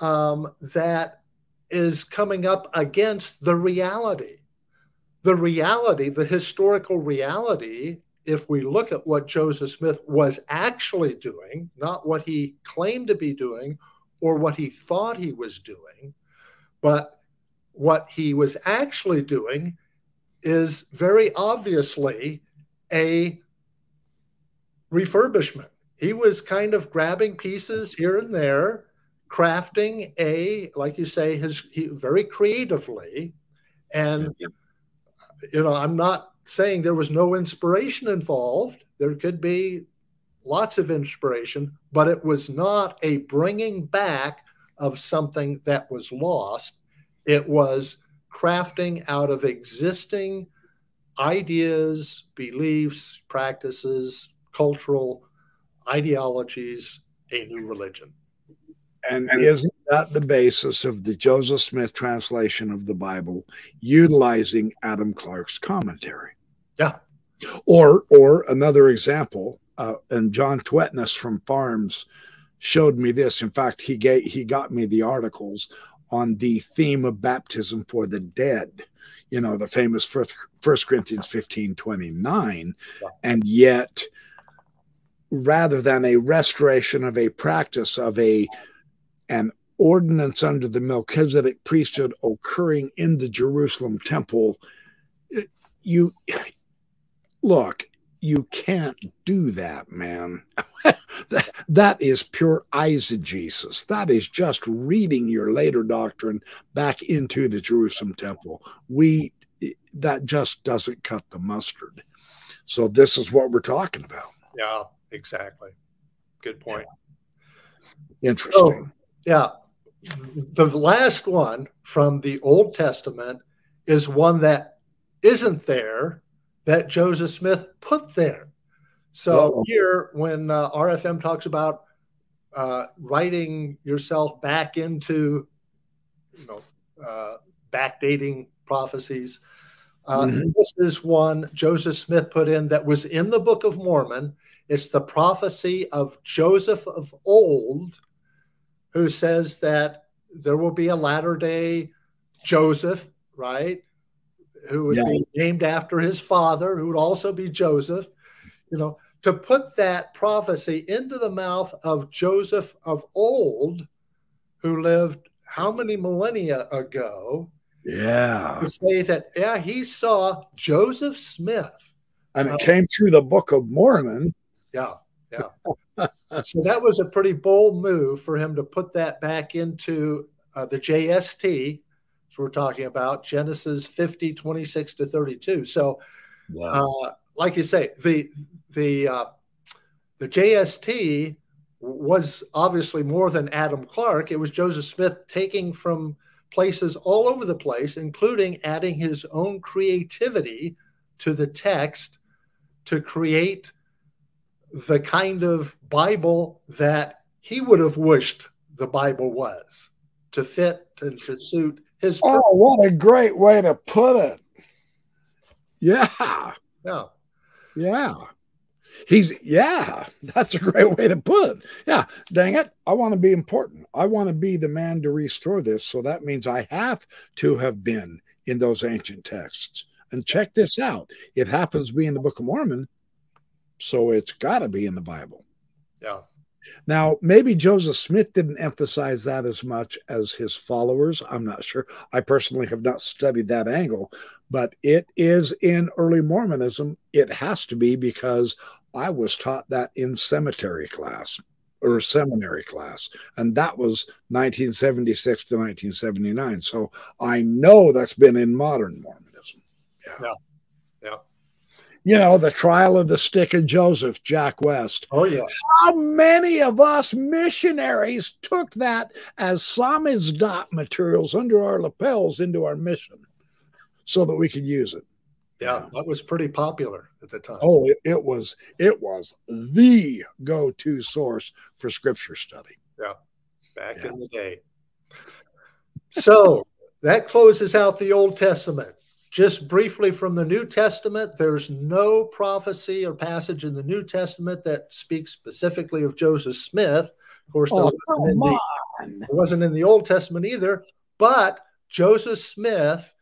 Speaker 2: um, that is coming up against the reality the reality the historical reality if we look at what Joseph Smith was actually doing, not what he claimed to be doing or what he thought he was doing, but what he was actually doing is very obviously a refurbishment. He was kind of grabbing pieces here and there, crafting a, like you say, his he, very creatively. And, you know, I'm not saying there was no inspiration involved. There could be lots of inspiration, but it was not a bringing back of something that was lost. It was crafting out of existing ideas, beliefs, practices, cultural ideologies, a new religion.
Speaker 1: And isn't that the basis of the Joseph Smith translation of the Bible, utilizing Adam Clarke's commentary?
Speaker 2: Yeah.
Speaker 1: Or or another example, uh, and John Tvedtnes from Farms showed me this. In fact, he gave he got me the articles on the theme of baptism for the dead. You know, the famous First, First Corinthians 15, 29. Yeah. And yet, rather than a restoration of a practice of a an ordinance under the Melchizedek priesthood occurring in the Jerusalem temple, you look, you can't do that, man. that, that is pure eisegesis. That is just reading your later doctrine back into the Jerusalem temple. We that just doesn't cut the mustard. So this is what we're talking about.
Speaker 2: Yeah, exactly. Good point.
Speaker 1: Interesting.
Speaker 2: So, yeah. The last one from the Old Testament is one that isn't there that Joseph Smith put there. So Whoa. here, when uh, RFM talks about uh, writing yourself back into, you know, uh, backdating prophecies, uh, mm-hmm. this is one Joseph Smith put in that was in the Book of Mormon. It's the prophecy of Joseph of old, who says that there will be a latter day Joseph, right? Who would yeah. be named after his father, who would also be Joseph. You know, to put that prophecy into the mouth of Joseph of old, who lived how many millennia ago?
Speaker 1: Yeah.
Speaker 2: To say that, yeah, he saw Joseph Smith.
Speaker 1: And it uh, came through the Book of Mormon.
Speaker 2: Yeah. Yeah. so that was a pretty bold move for him to put that back into uh, the JST, we're talking about Genesis 50, 26 to 32. So, wow. uh, like you say, the the uh, the JST was obviously more than Adam Clarke. It was Joseph Smith taking from places all over the place, including adding his own creativity to the text to create the kind of Bible that he would have wished the Bible was to fit and to suit his.
Speaker 1: Oh, what a great way to put it! Yeah,
Speaker 2: yeah,
Speaker 1: yeah. He's yeah, that's a great way to put it. Yeah, dang it. I want to be important. I want to be the man to restore this. So that means I have to have been in those ancient texts. And check this out. It happens to be in the Book of Mormon, so it's got to be in the Bible.
Speaker 2: Yeah.
Speaker 1: Now, maybe Joseph Smith didn't emphasize that as much as his followers. I'm not sure. I personally have not studied that angle, but it is in early Mormonism. It has to be because I was taught that in cemetery class or seminary class, and that was 1976 to 1979. So I know that's been in modern Mormonism.
Speaker 2: Yeah. Yeah.
Speaker 1: You know, the trial of the stick of Joseph, Jack West.
Speaker 2: Oh, yeah.
Speaker 1: How many of us missionaries took that as samizdat materials under our lapels into our mission so that we could use it?
Speaker 2: Yeah, that was pretty popular at the time.
Speaker 1: Oh, it, it was it was the go-to source for scripture study.
Speaker 2: Yeah, back yeah. in the day. So that closes out the Old Testament. Just briefly from the New Testament, there's no prophecy or passage in the New Testament that speaks specifically of Joseph Smith. Of course, oh, wasn't, in the, it wasn't in the Old Testament either, but Joseph Smith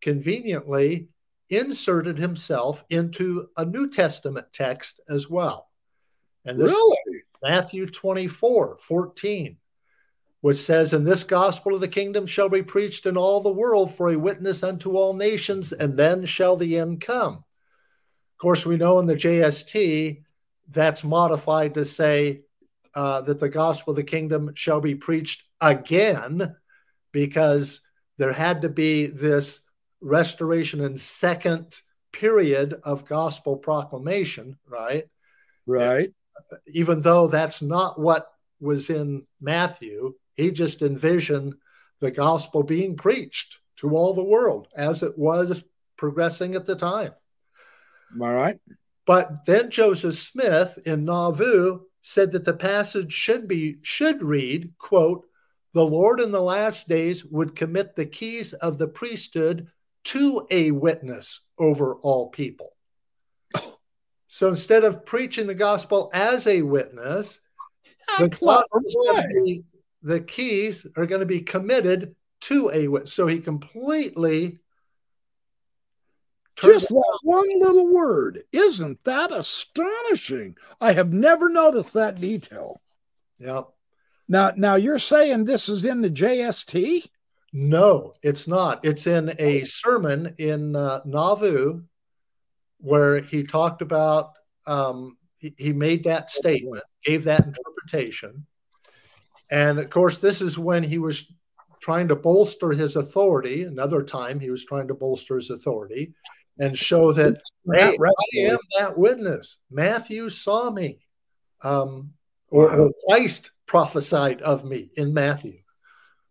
Speaker 2: conveniently inserted himself into a New Testament text as well. And this really? Matthew 24, 14, which says, And this gospel of the kingdom shall be preached in all the world for a witness unto all nations, and then shall the end come. Of course, we know in the JST that's modified to say uh, that the gospel of the kingdom shall be preached again because there had to be this restoration and second period of gospel proclamation, right?
Speaker 1: Right.
Speaker 2: And even though that's not what was in Matthew, he just envisioned the gospel being preached to all the world as it was progressing at the time.
Speaker 1: All right.
Speaker 2: But then Joseph Smith in Nauvoo said that the passage should be should read, quote, the Lord in the last days would commit the keys of the priesthood to a witness over all people. So instead of preaching the gospel as a witness, the, be, the keys are going to be committed to a witness. So he completely
Speaker 1: just that one little word. Isn't that astonishing? I have never noticed that detail.
Speaker 2: Yep.
Speaker 1: Now, now you're saying this is in the JST?
Speaker 2: No, it's not. It's in a sermon in uh, Nauvoo where he talked about, um, he, he made that statement, gave that interpretation. And of course, this is when he was trying to bolster his authority. Another time, he was trying to bolster his authority and show that, hey, I am that witness. Matthew saw me, um, or, or Christ prophesied of me in Matthew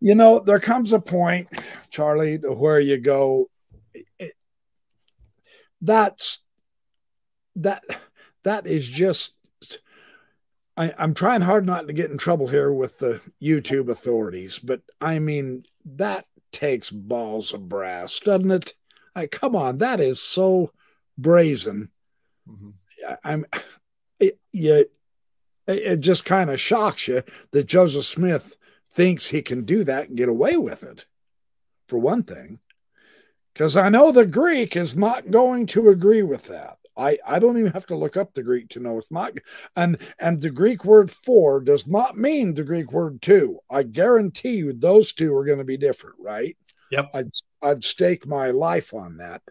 Speaker 1: you know, there comes a point, Charlie, to where you go, it, that's that that is just I, am trying hard not to get in trouble here with the YouTube authorities, but I mean that takes balls of brass, doesn't it? I come on, that is so brazen. Mm-hmm. I, I'm it, it, it just kind of shocks you that Joseph Smith thinks he can do that and get away with it, for one thing. Because I know the Greek is not going to agree with that. I, I don't even have to look up the Greek to know it's not. And and the Greek word for does not mean the Greek word to. I guarantee you those two are going to be different, right?
Speaker 2: Yep.
Speaker 1: I'd, I'd stake my life on that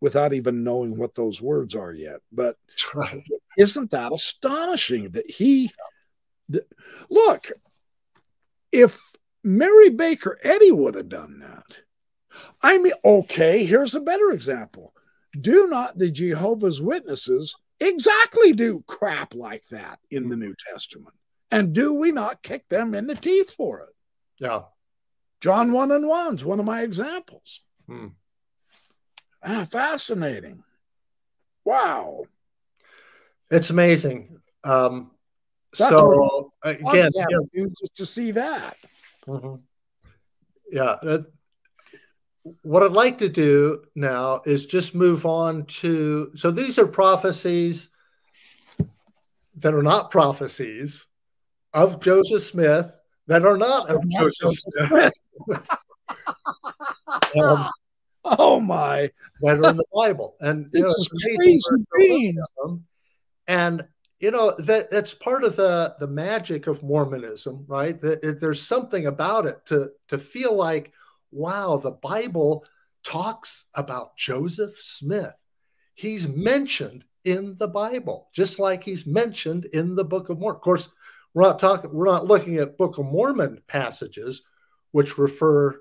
Speaker 1: without even knowing what those words are yet. But right. isn't that astonishing that he, the, look, if Mary Baker Eddy would have done that, I mean, okay, here's a better example. Do not the Jehovah's Witnesses exactly do crap like that in the New Testament? And do we not kick them in the teeth for it?
Speaker 2: Yeah.
Speaker 1: John 1 and 1 is one of my examples.
Speaker 2: Hmm.
Speaker 1: Ah, fascinating. Wow.
Speaker 2: It's amazing. Um, so again,
Speaker 1: yeah, just to see that.
Speaker 2: Mm-hmm. Yeah. That, what I'd like to do now is just move on to so these are prophecies that are not prophecies of Joseph Smith that are not of Joseph Smith.
Speaker 1: um, oh my!
Speaker 2: That are in the Bible, and
Speaker 1: this
Speaker 2: know,
Speaker 1: is crazy.
Speaker 2: And you know that that's part of the the magic of Mormonism, right? That it, there's something about it to to feel like, wow, the Bible talks about Joseph Smith. He's mentioned in the Bible, just like he's mentioned in the Book of Mormon. Of course, we're not talking, we're not looking at Book of Mormon passages, which refer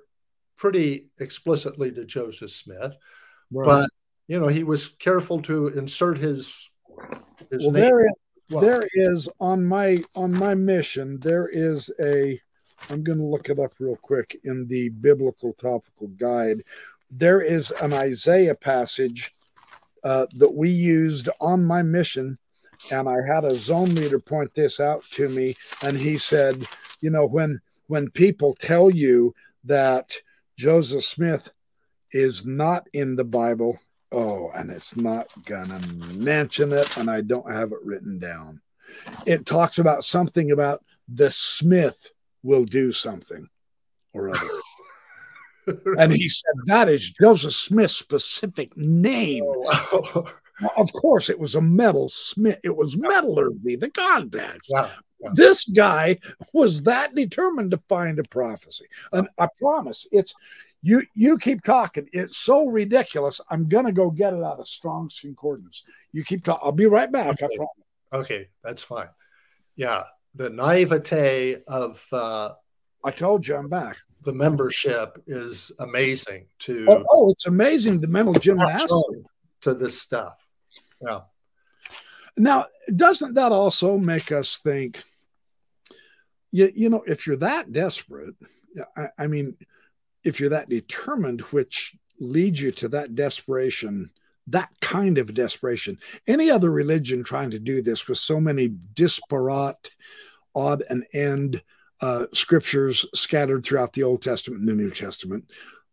Speaker 2: pretty explicitly to Joseph Smith, right. but you know he was careful to insert his his
Speaker 1: well, name. There is, well. there is on my on my mission there is a I'm going to look it up real quick in the biblical topical guide. There is an Isaiah passage uh, that we used on my mission. And I had a zone leader point this out to me. And he said, you know, when when people tell you that Joseph Smith is not in the Bible, oh, and it's not gonna mention it, and I don't have it written down. It talks about something about the Smith will do something or other. and he said, That is Joseph Smith's specific name. Oh, wow. of course, it was a metal smith. It was metallurgy, the. Wow. Wow. This guy was that determined to find a prophecy. And I promise it's you you keep talking. It's so ridiculous. I'm gonna go get it out of Strong's Concordance. You keep talking. I'll be right back.
Speaker 2: Okay. okay, that's fine. Yeah. The naivete of uh
Speaker 1: I told you I'm back.
Speaker 2: the membership is amazing to
Speaker 1: oh, oh it's amazing the mental gymnastics
Speaker 2: to this stuff. Yeah.
Speaker 1: Now doesn't that also make us think you, you know if you're that desperate I, I mean if you're that determined which leads you to that desperation that kind of desperation any other religion trying to do this with so many disparate odd and end uh, scriptures scattered throughout the Old Testament and the New Testament,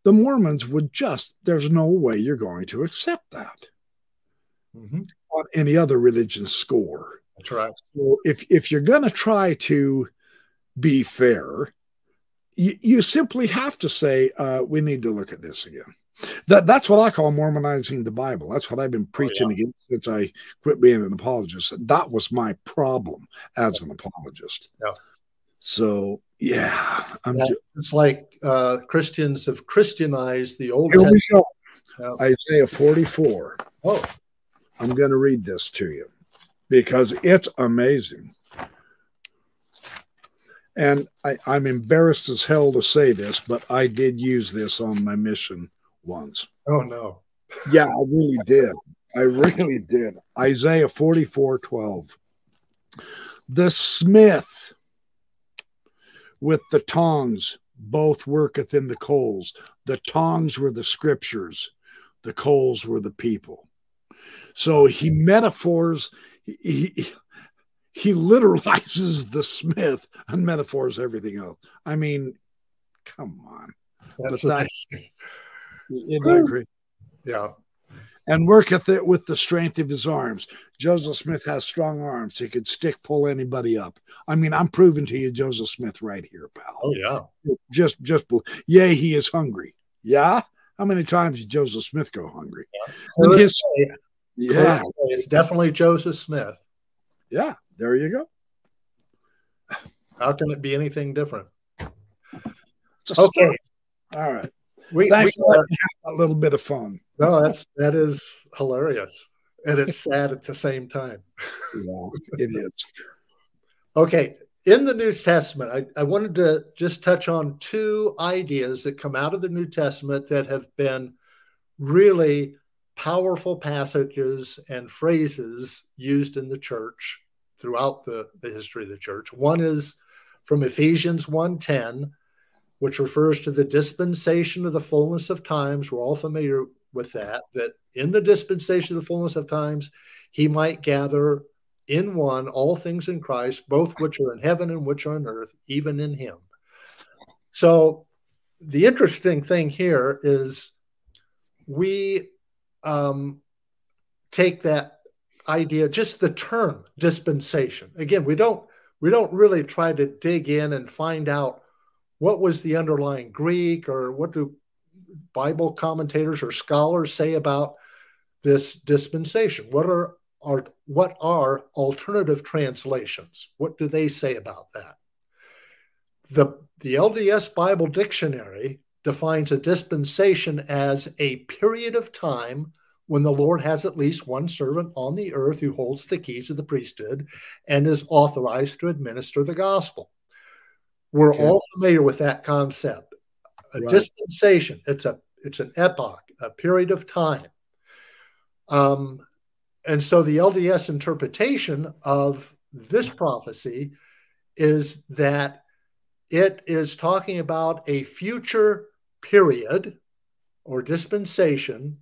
Speaker 1: the Mormons would just, there's no way you're going to accept that mm-hmm. on any other religion score.
Speaker 2: That's right.
Speaker 1: So if, if you're going to try to be fair, you, you simply have to say, uh, we need to look at this again. That, that's what I call Mormonizing the Bible. That's what I've been preaching oh, yeah. against since I quit being an apologist. That was my problem as an apologist.
Speaker 2: Yeah.
Speaker 1: So yeah,
Speaker 2: yeah just, it's like uh, Christians have Christianized the Old Here
Speaker 1: Testament. Yeah. Isaiah 44. Oh, I'm going to read this to you because it's amazing. And I, I'm embarrassed as hell to say this, but I did use this on my mission once.
Speaker 2: Oh no.
Speaker 1: yeah, I really did. I really did. Isaiah 44 12. The smith with the tongs both worketh in the coals. The tongs were the scriptures, the coals were the people. So he metaphors, he, he literalizes the smith and metaphors everything else. I mean, come on.
Speaker 2: That's that's,
Speaker 1: isn't that great?
Speaker 2: Yeah
Speaker 1: and worketh it with the strength of his arms. Joseph Smith has strong arms. He could stick pull anybody up. I mean, I'm proving to you Joseph Smith right here, pal.
Speaker 2: Oh yeah.
Speaker 1: Just just yay, he is hungry. Yeah. How many times did Joseph Smith go hungry?
Speaker 2: Yeah. So his, yeah. It's definitely Joseph Smith.
Speaker 1: Yeah, there you go.
Speaker 2: How can it be anything different?
Speaker 1: Okay. All right. We, Thanks we, for a little bit of fun.
Speaker 2: No, that's that is hilarious, and it's sad at the same time.
Speaker 1: Yeah, it is.
Speaker 2: Okay, in the New Testament, I, I wanted to just touch on two ideas that come out of the New Testament that have been really powerful passages and phrases used in the church throughout the, the history of the church. One is from Ephesians 1:10, which refers to the dispensation of the fullness of times. We're all familiar with that, that in the dispensation of the fullness of times, he might gather in one all things in Christ, both which are in heaven and which are on earth, even in him. So the interesting thing here is we um, take that idea, just the term dispensation. Again, we don't we don't really try to dig in and find out what was the underlying Greek or what do Bible commentators or scholars say about this dispensation. What are are what are alternative translations? What do they say about that? The the LDS Bible Dictionary defines a dispensation as a period of time when the Lord has at least one servant on the earth who holds the keys of the priesthood and is authorized to administer the gospel. We're okay. all familiar with that concept. A right. dispensation, it's a it's an epoch, a period of time. Um, and so the LDS interpretation of this prophecy is that it is talking about a future period or dispensation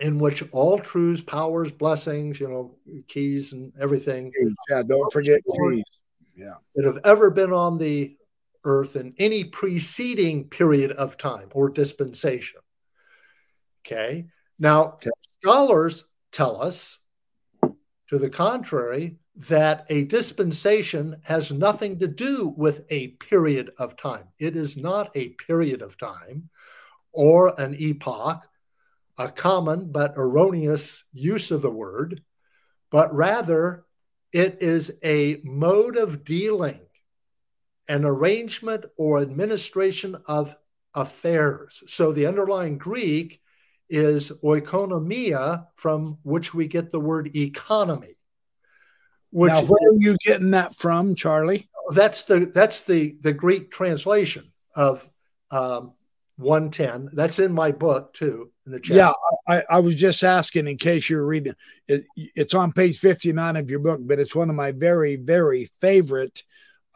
Speaker 2: in which all truths, powers, blessings, you know, keys and everything.
Speaker 1: Yeah, don't forget keys.
Speaker 2: Yeah. That have ever been on the earth in any preceding period of time or dispensation. Okay. Now, okay. scholars tell us to the contrary that a dispensation has nothing to do with a period of time. It is not a period of time or an epoch a common but erroneous use of the word, but rather it is a mode of dealing, an arrangement or administration of affairs. So the underlying Greek is oikonomia, from which we get the word economy.
Speaker 1: Which now, where are you getting that from, Charlie?
Speaker 2: That's the that's the the Greek translation of um, 110. That's in my book too. In the chat.
Speaker 1: Yeah, I, I was just asking in case you're reading. It, it's on page 59 of your book, but it's one of my very, very favorite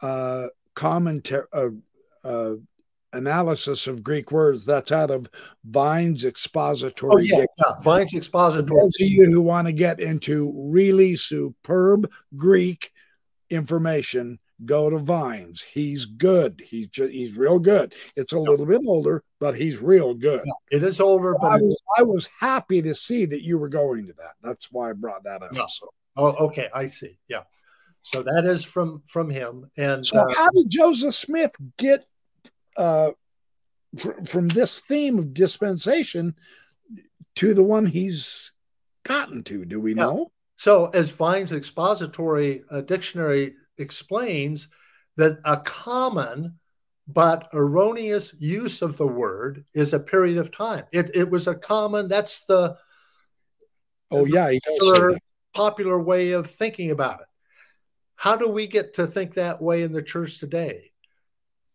Speaker 1: uh, commentary uh, uh, analysis of Greek words. That's out of Vine's expository. Oh,
Speaker 2: yeah, yeah. Vine's expository.
Speaker 1: those of you who want to get into really superb Greek information, go to Vines. He's good. He's just, he's real good. It's a little bit older, but he's real good.
Speaker 2: Yeah, it is older, but
Speaker 1: I was, I was happy to see that you were going to that. That's why I brought that up. Yeah. So.
Speaker 2: Oh, okay, I see. Yeah. So that is from from him. And
Speaker 1: so, uh, how did Joseph Smith get uh, fr- from this theme of dispensation to the one he's gotten to? Do we yeah. know?
Speaker 2: So, as Vine's expository uh, dictionary explains that a common but erroneous use of the word is a period of time. It, it was a common, that's the
Speaker 1: oh yeah,
Speaker 2: popular, popular way of thinking about it. How do we get to think that way in the church today?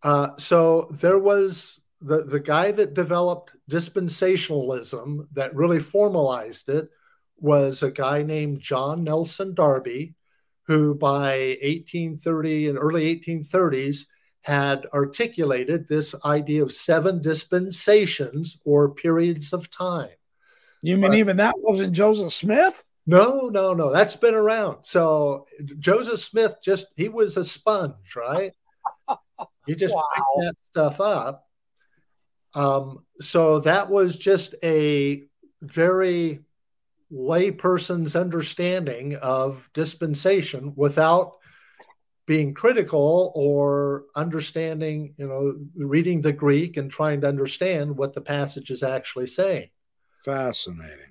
Speaker 2: Uh, so there was the, the guy that developed dispensationalism that really formalized it was a guy named John Nelson Darby, who by 1830 and early 1830s had articulated this idea of seven dispensations or periods of time.
Speaker 1: You mean even that wasn't Joseph Smith?
Speaker 2: No, no, no. That's been around. So Joseph Smith just he was a sponge, right? he just wow. picked that stuff up. Um, so that was just a very layperson's understanding of dispensation without being critical or understanding, you know, reading the Greek and trying to understand what the passage is actually saying.
Speaker 1: Fascinating.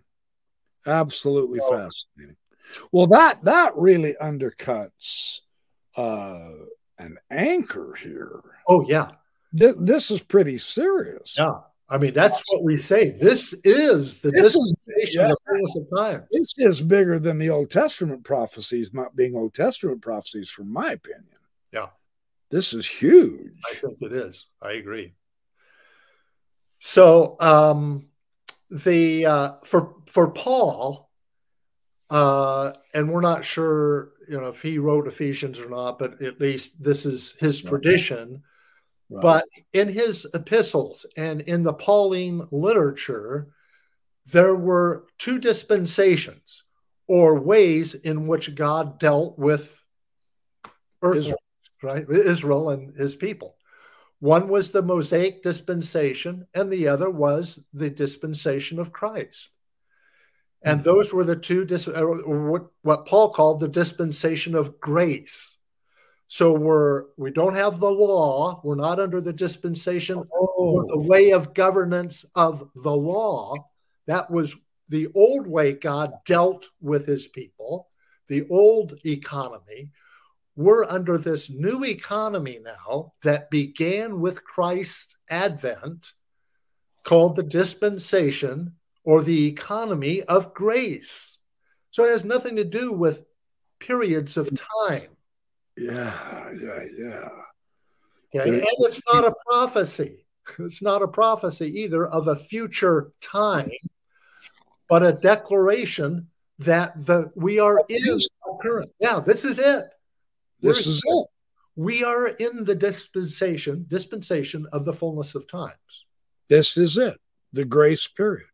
Speaker 1: Absolutely fascinating. Well, that that really undercuts uh an anchor here.
Speaker 2: Oh yeah.
Speaker 1: Th- this is pretty serious.
Speaker 2: Yeah. I mean, that's what we say. This is the this dispensation is, yeah, of the fullness of time.
Speaker 1: This is bigger than the Old Testament prophecies, not being Old Testament prophecies, from my opinion.
Speaker 2: Yeah.
Speaker 1: This is huge.
Speaker 2: I think it is. I agree. So um the uh for for Paul, uh, and we're not sure, you know, if he wrote Ephesians or not, but at least this is his tradition Right. But in his epistles and in the Pauline literature, there were two dispensations or ways in which God dealt with Israel, right? Israel and his people. One was the Mosaic dispensation, and the other was the dispensation of Christ. And mm-hmm. those were the two, dis- what, what Paul called the dispensation of grace. So we're we don't have the law. We're not under the dispensation oh. the way of governance of the law. That was the old way God dealt with his people, the old economy. We're under this new economy now that began with Christ's advent, called the dispensation or the economy of grace. So it has nothing to do with periods of time.
Speaker 1: Yeah, yeah, yeah.
Speaker 2: Okay. And it's not a prophecy. It's not a prophecy either of a future time, but a declaration that the we are in current. Yeah, this is it.
Speaker 1: This is it.
Speaker 2: We are in the dispensation, dispensation of the fullness of times.
Speaker 1: This is it. The grace period.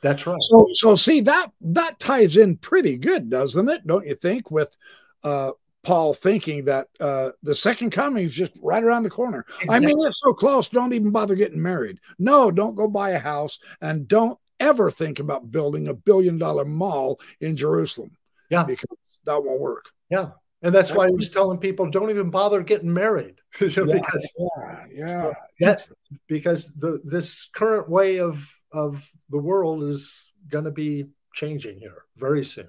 Speaker 2: That's right.
Speaker 1: So so see that that ties in pretty good, doesn't it? Don't you think? With uh Paul thinking that uh, the second coming is just right around the corner. Exactly. I mean, it's so close. Don't even bother getting married. No, don't go buy a house and don't ever think about building a billion dollar mall in Jerusalem.
Speaker 2: Yeah.
Speaker 1: Because that won't work.
Speaker 2: Yeah. And that's why he was telling people don't even bother getting married.
Speaker 1: yeah, because yeah, yeah.
Speaker 2: That, because the this current way of of the world is going to be changing here very soon.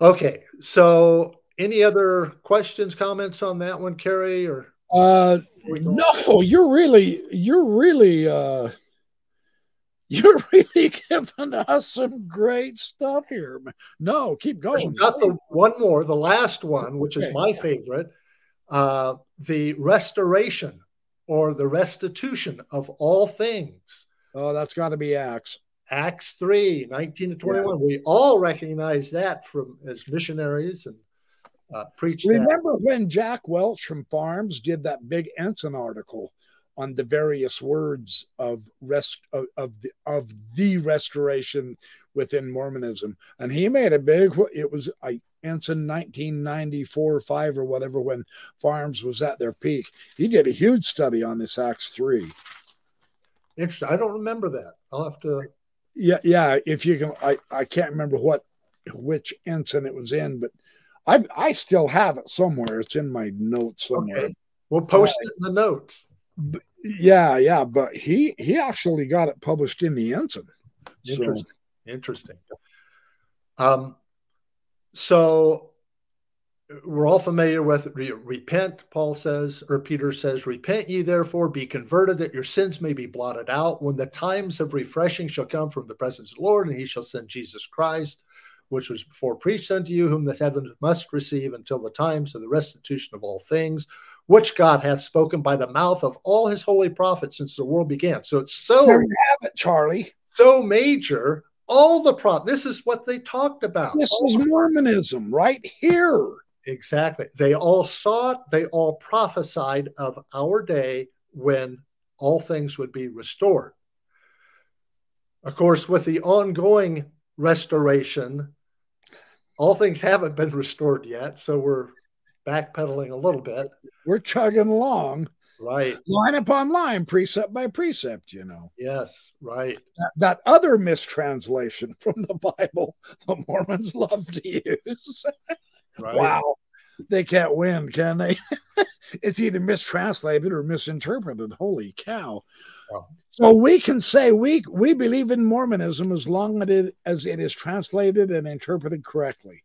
Speaker 2: Okay, so any other questions, comments on that one, Kerry? Or
Speaker 1: uh, no, you're really, you're really, uh, you're really giving us some great stuff here. No, keep going.
Speaker 2: Got the one more, the last one, which okay. is my favorite, uh, the restoration or the restitution of all things.
Speaker 1: Oh, that's got to be Acts.
Speaker 2: Acts 3, 19 to 21. Yeah. We all recognize that from as missionaries and uh, preach
Speaker 1: Remember
Speaker 2: that.
Speaker 1: when Jack Welch from FARMS did that big Ensign article on the various words of rest of, of the of the restoration within Mormonism, and he made a big. It was I Ensign 1994 or five or whatever when FARMS was at their peak. He did a huge study on this Acts three.
Speaker 2: Interesting. I don't remember that. I'll have to
Speaker 1: yeah, yeah. If you can, I I can't remember what which ensign it was in, but I I still have it somewhere. It's in my notes somewhere. Okay.
Speaker 2: We'll post uh, it in the notes.
Speaker 1: Yeah, yeah, but he he actually got it published in the ensign.
Speaker 2: Interesting. So. Interesting. Um, so we're all familiar with repent paul says or peter says repent ye therefore be converted that your sins may be blotted out when the times of refreshing shall come from the presence of the lord and he shall send jesus christ which was before preached unto you whom the heavens must receive until the times of the restitution of all things which god hath spoken by the mouth of all his holy prophets since the world began so it's so
Speaker 1: there you have it charlie
Speaker 2: so major all the prop this is what they talked about
Speaker 1: this all is mormonism right here
Speaker 2: Exactly. They all saw it, they all prophesied of our day when all things would be restored. Of course, with the ongoing restoration, all things haven't been restored yet. So we're backpedaling a little bit.
Speaker 1: We're chugging along.
Speaker 2: Right.
Speaker 1: Line upon line, precept by precept, you know.
Speaker 2: Yes, right.
Speaker 1: That, that other mistranslation from the Bible the Mormons love to use. Right. Wow. They can't win, can they? it's either mistranslated or misinterpreted. Holy cow. Oh. So we can say we we believe in Mormonism as long as it, as it is translated and interpreted correctly.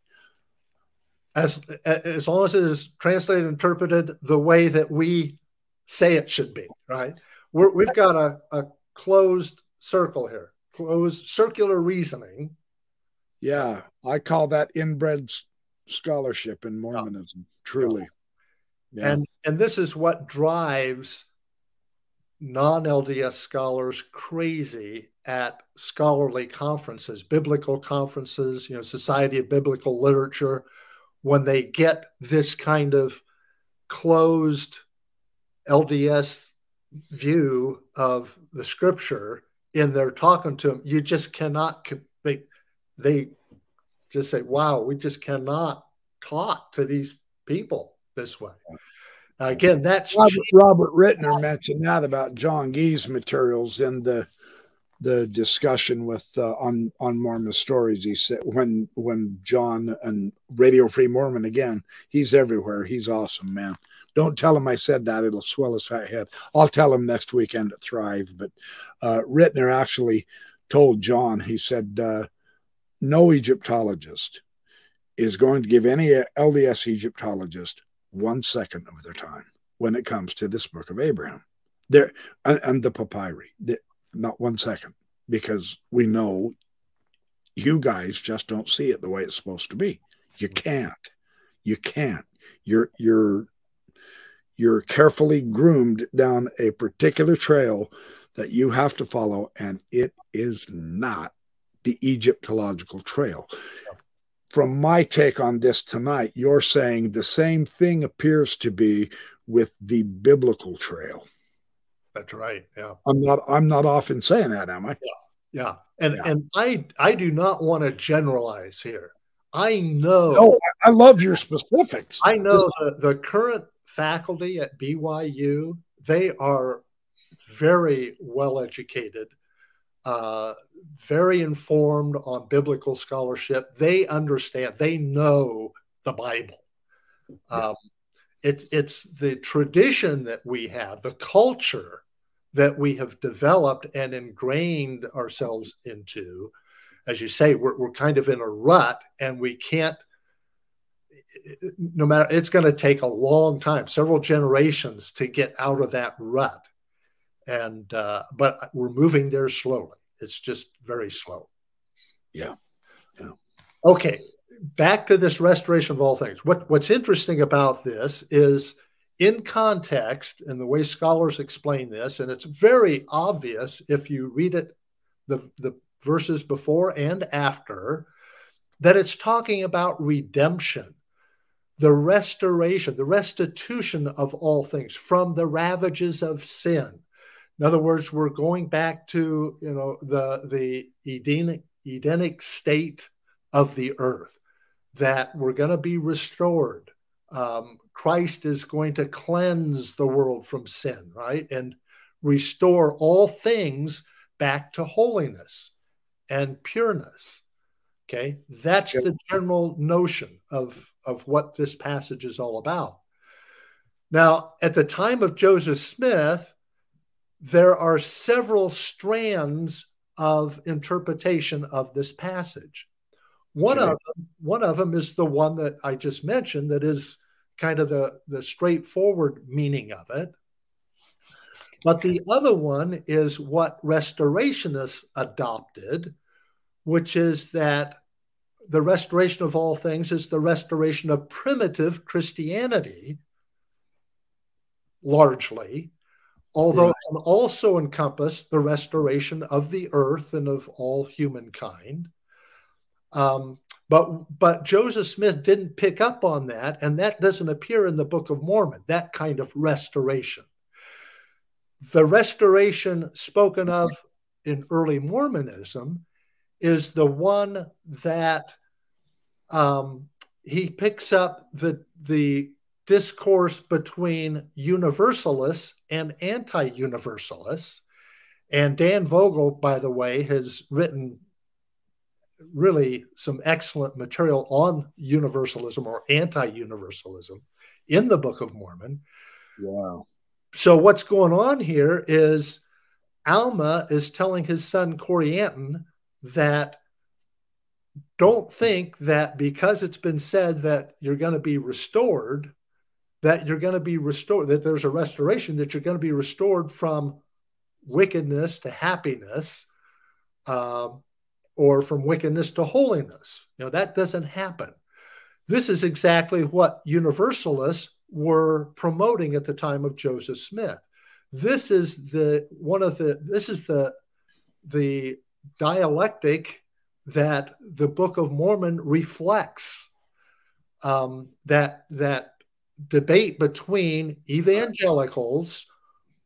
Speaker 2: As as long as it is translated and interpreted the way that we say it should be, right? we have got a, a closed circle here, closed circular reasoning.
Speaker 1: Yeah, I call that inbred scholarship in Mormonism, yeah. truly.
Speaker 2: Yeah. And and this is what drives non-LDS scholars crazy at scholarly conferences, biblical conferences, you know, Society of Biblical Literature, when they get this kind of closed LDS view of the scripture in their talking to them, you just cannot they they just say, wow, we just cannot talk to these people this way. Again, that's
Speaker 1: Robert, Robert Ritner mentioned that about John Gee's materials in the the discussion with uh, on on Mormon stories. He said when when John and Radio Free Mormon again, he's everywhere. He's awesome, man. Don't tell him I said that; it'll swell his fat head. I'll tell him next weekend at Thrive. But uh, Ritner actually told John. He said, uh, "No Egyptologist is going to give any LDS Egyptologist one second of their time when it comes to this book of Abraham. There and, and the papyri, the, not one second, because we know you guys just don't see it the way it's supposed to be. You mm-hmm. can't. You can't. You're you're you're carefully groomed down a particular trail that you have to follow, and it is not the Egyptological trail from my take on this tonight, you're saying the same thing appears to be with the biblical trail.
Speaker 2: That's right. Yeah.
Speaker 1: I'm not I'm not often saying that, am I?
Speaker 2: Yeah. Yeah. And yeah. and I I do not want to generalize here. I know
Speaker 1: no, I love your specifics.
Speaker 2: I know this, the, the current faculty at BYU, they are very well educated uh, very informed on biblical scholarship. They understand, they know the Bible. Um, it, it's the tradition that we have, the culture that we have developed and ingrained ourselves into. As you say, we're, we're kind of in a rut and we can't, no matter, it's going to take a long time, several generations to get out of that rut. And, uh, but we're moving there slowly. It's just very slow.
Speaker 1: Yeah. Yeah.
Speaker 2: Okay. Back to this restoration of all things. What what's interesting about this is in context and the way scholars explain this, and it's very obvious if you read it, the, the verses before and after, that it's talking about redemption, the restoration, the restitution of all things from the ravages of sin. In other words, we're going back to you know the the Edenic Edenic state of the earth that we're going to be restored. Um, Christ is going to cleanse the world from sin, right, and restore all things back to holiness and pureness. Okay, that's the general notion of of what this passage is all about. Now, at the time of Joseph Smith, there are several strands of interpretation of this passage. One okay. of them, one of them is the one that I just mentioned, that is kind of the, the straightforward meaning of it. But the other one is what restorationists adopted, which is that the restoration of all things is the restoration of primitive Christianity, largely, although right. it also encompass the restoration of the earth and of all humankind. Um, but but Joseph Smith didn't pick up on that, and that doesn't appear in the Book of Mormon. That kind of restoration. The restoration spoken of in early Mormonism is the one that um, he picks up the the discourse between universalists and anti universalists. And Dan Vogel, by the way, has written really some excellent material on universalism or anti universalism in the Book of Mormon.
Speaker 1: Wow.
Speaker 2: So, what's going on here is Alma is telling his son Corianton that don't think that because it's been said that you're going to be restored, that you're going to be restored, that there's a restoration, that you're going to be restored from wickedness to happiness, um, or from wickedness to holiness. You know, that doesn't happen. This is exactly what universalists were promoting at the time of Joseph Smith. This is the one of the this is the the dialectic that the Book of Mormon reflects. Um, that that debate between evangelicals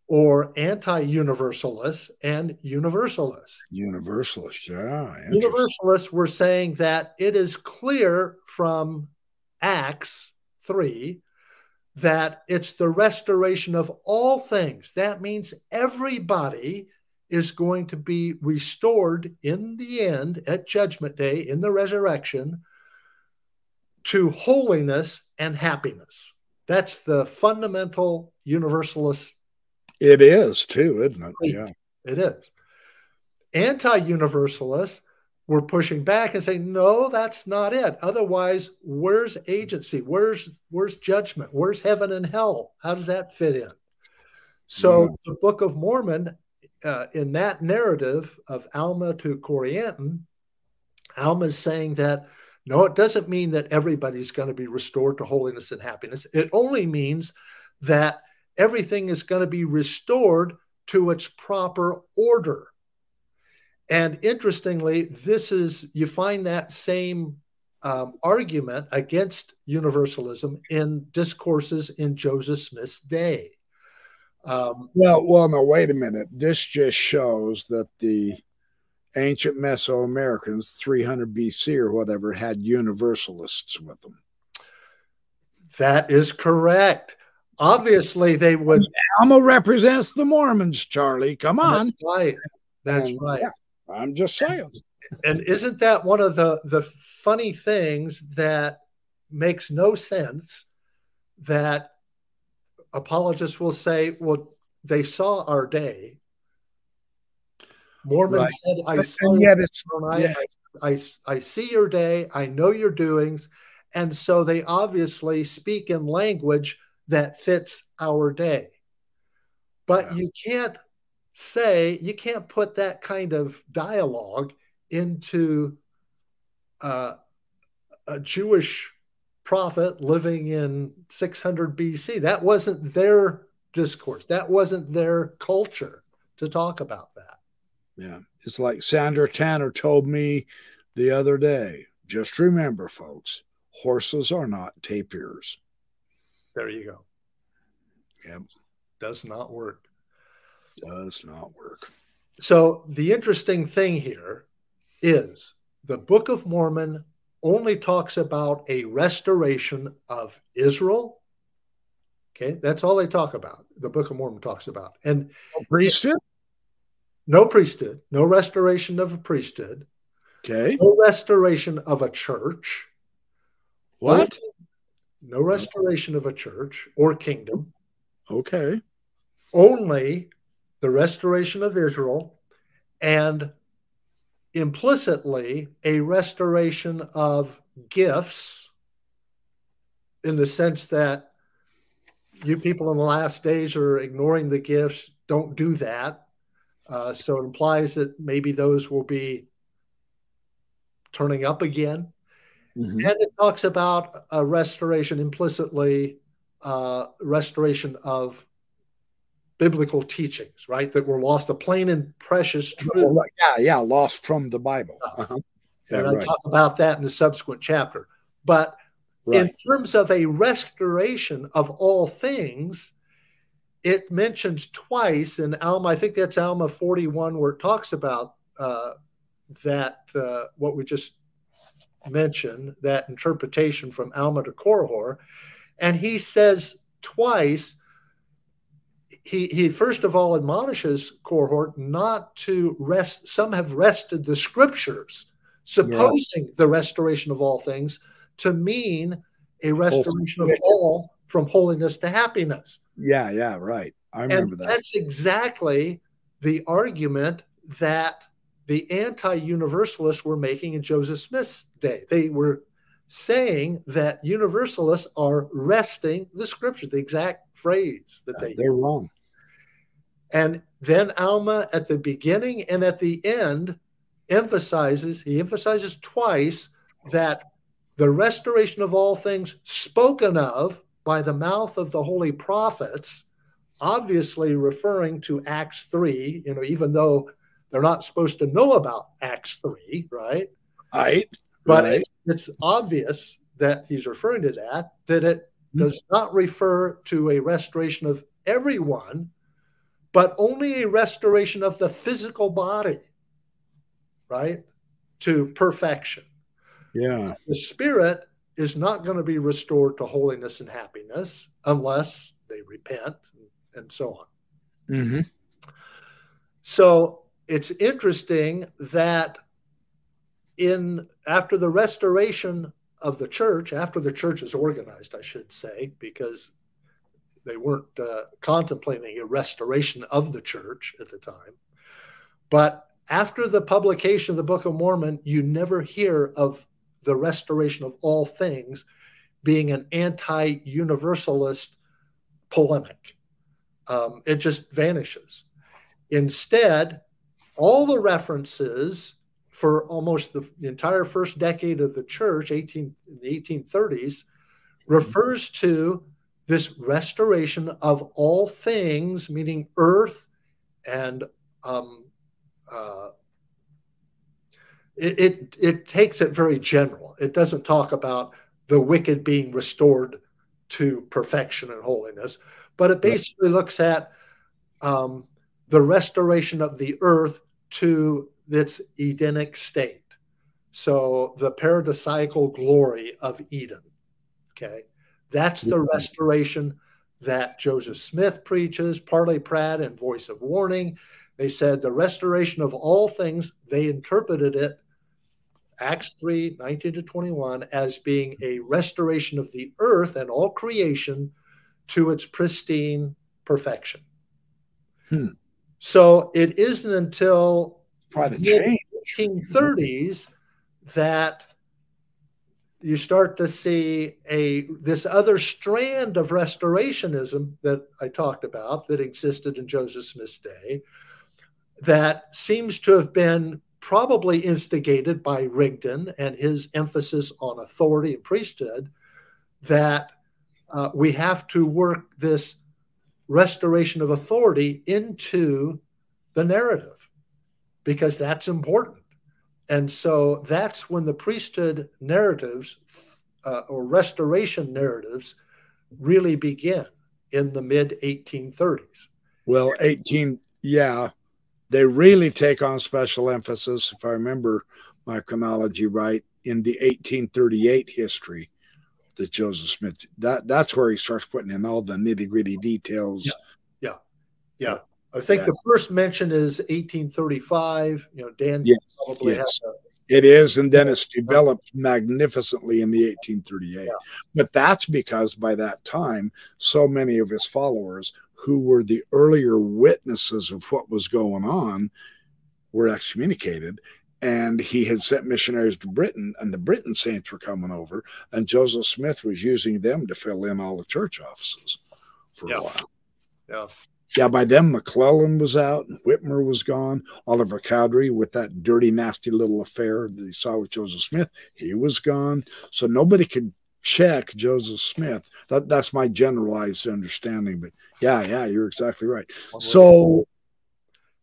Speaker 2: or anti-universalists and universalists.
Speaker 1: Universalists, yeah.
Speaker 2: Universalists were saying that it is clear from Acts 3 that it's the restoration of all things. That means everybody is going to be restored in the end at Judgment Day, in the resurrection, to holiness and happiness. That's the fundamental universalist.
Speaker 1: It is too, isn't it? Yeah.
Speaker 2: It is. Anti universalists were pushing back and saying, no, that's not it. Otherwise, where's agency? Where's where's judgment? Where's heaven and hell? How does that fit in? So yeah. the Book of Mormon uh, in that narrative of Alma to Corianton, Alma is saying that no, it doesn't mean that everybody's going to be restored to holiness and happiness. It only means that everything is going to be restored to its proper order. And interestingly, this is, you find that same um, argument against universalism in discourses in Joseph Smith's day.
Speaker 1: Um, well, well, no, wait a minute. This just shows that the ancient Mesoamericans, 300 BC or whatever, had universalists with them.
Speaker 2: That is correct. Obviously, they would.
Speaker 1: Alma represents the Mormons, Charlie. Come on.
Speaker 2: That's right. That's and, right. Yeah,
Speaker 1: I'm just saying.
Speaker 2: And isn't that one of the the funny things that makes no sense that apologists will say, well, they saw our day. Mormon right. said, I saw yeah, I, yeah. I, I, I see your day, I know your doings. And so they obviously speak in language that fits our day. But yeah. you can't say, you can't put that kind of dialogue into uh, a Jewish prophet living in 600 BC. That wasn't their discourse. That wasn't their culture to talk about that.
Speaker 1: Yeah. It's like Sandra Tanner told me the other day. Just remember, folks, horses are not tapirs.
Speaker 2: There you go.
Speaker 1: Yep.
Speaker 2: Does not work.
Speaker 1: Does not work.
Speaker 2: So the interesting thing here is the Book of Mormon only talks about a restoration of Israel. Okay, that's all they talk about. The Book of Mormon talks about. And
Speaker 1: no priesthood?
Speaker 2: No priesthood, no restoration of a priesthood.
Speaker 1: Okay.
Speaker 2: No restoration of a church.
Speaker 1: What?
Speaker 2: No restoration of a church or kingdom.
Speaker 1: Okay.
Speaker 2: Only the restoration of Israel and implicitly a restoration of gifts in the sense that you people in the last days are ignoring the gifts. Don't do that. Uh, so it implies that maybe those will be turning up again. Mm-hmm. And it talks about a restoration implicitly, uh, restoration of biblical teachings, right? That were lost, a plain and precious truth.
Speaker 1: Yeah, yeah, lost from the Bible. Uh-huh.
Speaker 2: Yeah, and I right. talk about that in the subsequent chapter. But right. in terms of a restoration of all things, it mentions twice in Alma, I think that's Alma 41, where it talks about uh, that, uh, what we just mentioned, that interpretation from Alma to Korihor. And he says twice he, he first of all admonishes Korihor not to wrest. Some have wrested the scriptures, supposing yeah. the restoration of all things to mean a restoration of all from holiness to happiness.
Speaker 1: Yeah, yeah, right. I remember
Speaker 2: and
Speaker 1: that.
Speaker 2: That's exactly the argument that the anti universalists were making in Joseph Smith's day. They were saying that universalists are wresting the scripture, the exact phrase that they
Speaker 1: They're use. wrong.
Speaker 2: And then Alma at the beginning and at the end emphasizes, he emphasizes twice that the restoration of all things spoken of by the mouth of the holy prophets, obviously referring to Acts 3, you know, even though they're not supposed to know about Acts 3, right?
Speaker 1: Right.
Speaker 2: But
Speaker 1: right.
Speaker 2: It's, it's obvious that he's referring to that, that it mm-hmm. does not refer to a restoration of everyone, but only a restoration of the physical body, right? To perfection.
Speaker 1: Yeah.
Speaker 2: The spirit is not going to be restored to holiness and happiness unless they repent and so on.
Speaker 1: Mm-hmm.
Speaker 2: So it's interesting that in after the restoration of the church, after the church is organized, I should say, because they weren't uh, contemplating a restoration of the church at the time. But after the publication of the Book of Mormon, you never hear of the restoration of all things being an anti universalist polemic. Um, it just vanishes. Instead, all the references for almost the, the entire first decade of the church, 18, the 1830s, refers to this restoration of all things, meaning earth and um, uh, it, it, it takes it very general. It doesn't talk about the wicked being restored to perfection and holiness, but it basically looks at um, the restoration of the earth to its Edenic state. So the paradisiacal glory of Eden. Okay. That's the restoration that Joseph Smith preaches, Parley Pratt and Voice of Warning. They said the restoration of all things, they interpreted it, Acts 3 19 to 21, as being a restoration of the earth and all creation to its pristine perfection.
Speaker 1: Hmm.
Speaker 2: So it isn't until
Speaker 1: the change.
Speaker 2: 1830s that you start to see a this other strand of restorationism that I talked about that existed in Joseph Smith's day that seems to have been probably instigated by Rigdon and his emphasis on authority and priesthood that uh, we have to work this restoration of authority into the narrative because that's important. And so that's when the priesthood narratives uh, or restoration narratives really begin in the mid 1830s.
Speaker 1: Well, 18, yeah, they really take on special emphasis, if I remember my chronology right, in the 1838 history that Joseph Smith. That that's where he starts putting in all the nitty gritty details.
Speaker 2: Yeah, yeah, yeah. I think yeah. the first mention is 1835. You know, Dan
Speaker 1: yes.
Speaker 2: probably
Speaker 1: yes.
Speaker 2: has. A,
Speaker 1: it is, and then it's developed magnificently in the 1838. Yeah. But that's because by that time, so many of his followers who were the earlier witnesses of what was going on were excommunicated and he had sent missionaries to Britain, and the Britain saints were coming over, and Joseph Smith was using them to fill in all the church offices for
Speaker 2: yeah.
Speaker 1: a while.
Speaker 2: Yeah.
Speaker 1: Yeah, by then McLellin was out and Whitmer was gone. Oliver Cowdery, with that dirty, nasty little affair that he saw with Joseph Smith, he was gone. So nobody could check Joseph Smith. That, that's my generalized understanding. But yeah, yeah, you're exactly right. So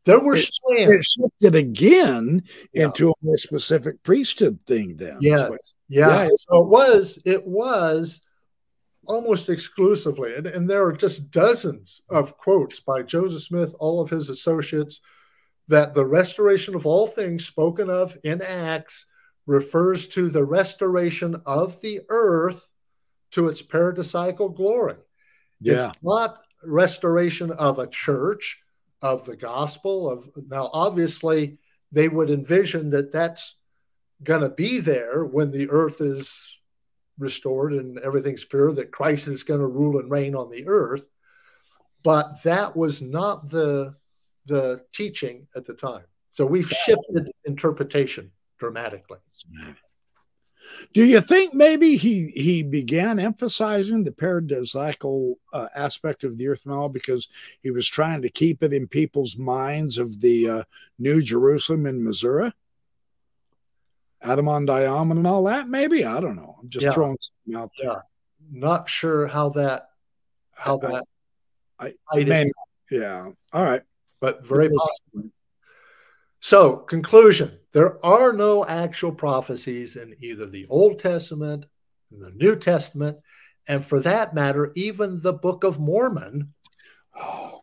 Speaker 2: there were
Speaker 1: it, it shifted again yeah. into a more specific priesthood thing then.
Speaker 2: Yes. yeah. yeah. So it was, it was almost exclusively, and, and there are just dozens of quotes by Joseph Smith, all of his associates, that the restoration of all things spoken of in Acts refers to the restoration of the earth to its paradisiacal glory.
Speaker 1: Yeah.
Speaker 2: It's not restoration of a church of the gospel of now obviously they would envision that that's going to be there when the earth is restored and everything's pure that christ is going to rule and reign on the earth. But that was not the the teaching at the time. So we've shifted interpretation dramatically
Speaker 1: do you think maybe he he began emphasizing the paradisiacal uh, aspect of the earth all because he was trying to keep it in people's minds of the uh, New Jerusalem in Missouri? Adam-ondi-Ahman and all that, maybe I don't know. I'm just
Speaker 2: Yeah.
Speaker 1: throwing something out there.
Speaker 2: not sure how that how
Speaker 1: I-
Speaker 2: that
Speaker 1: I,
Speaker 2: I did.
Speaker 1: may- yeah. All right.
Speaker 2: but very possibly. So, conclusion there are no actual prophecies in either the Old Testament, the New Testament, and for that matter, even the Book of Mormon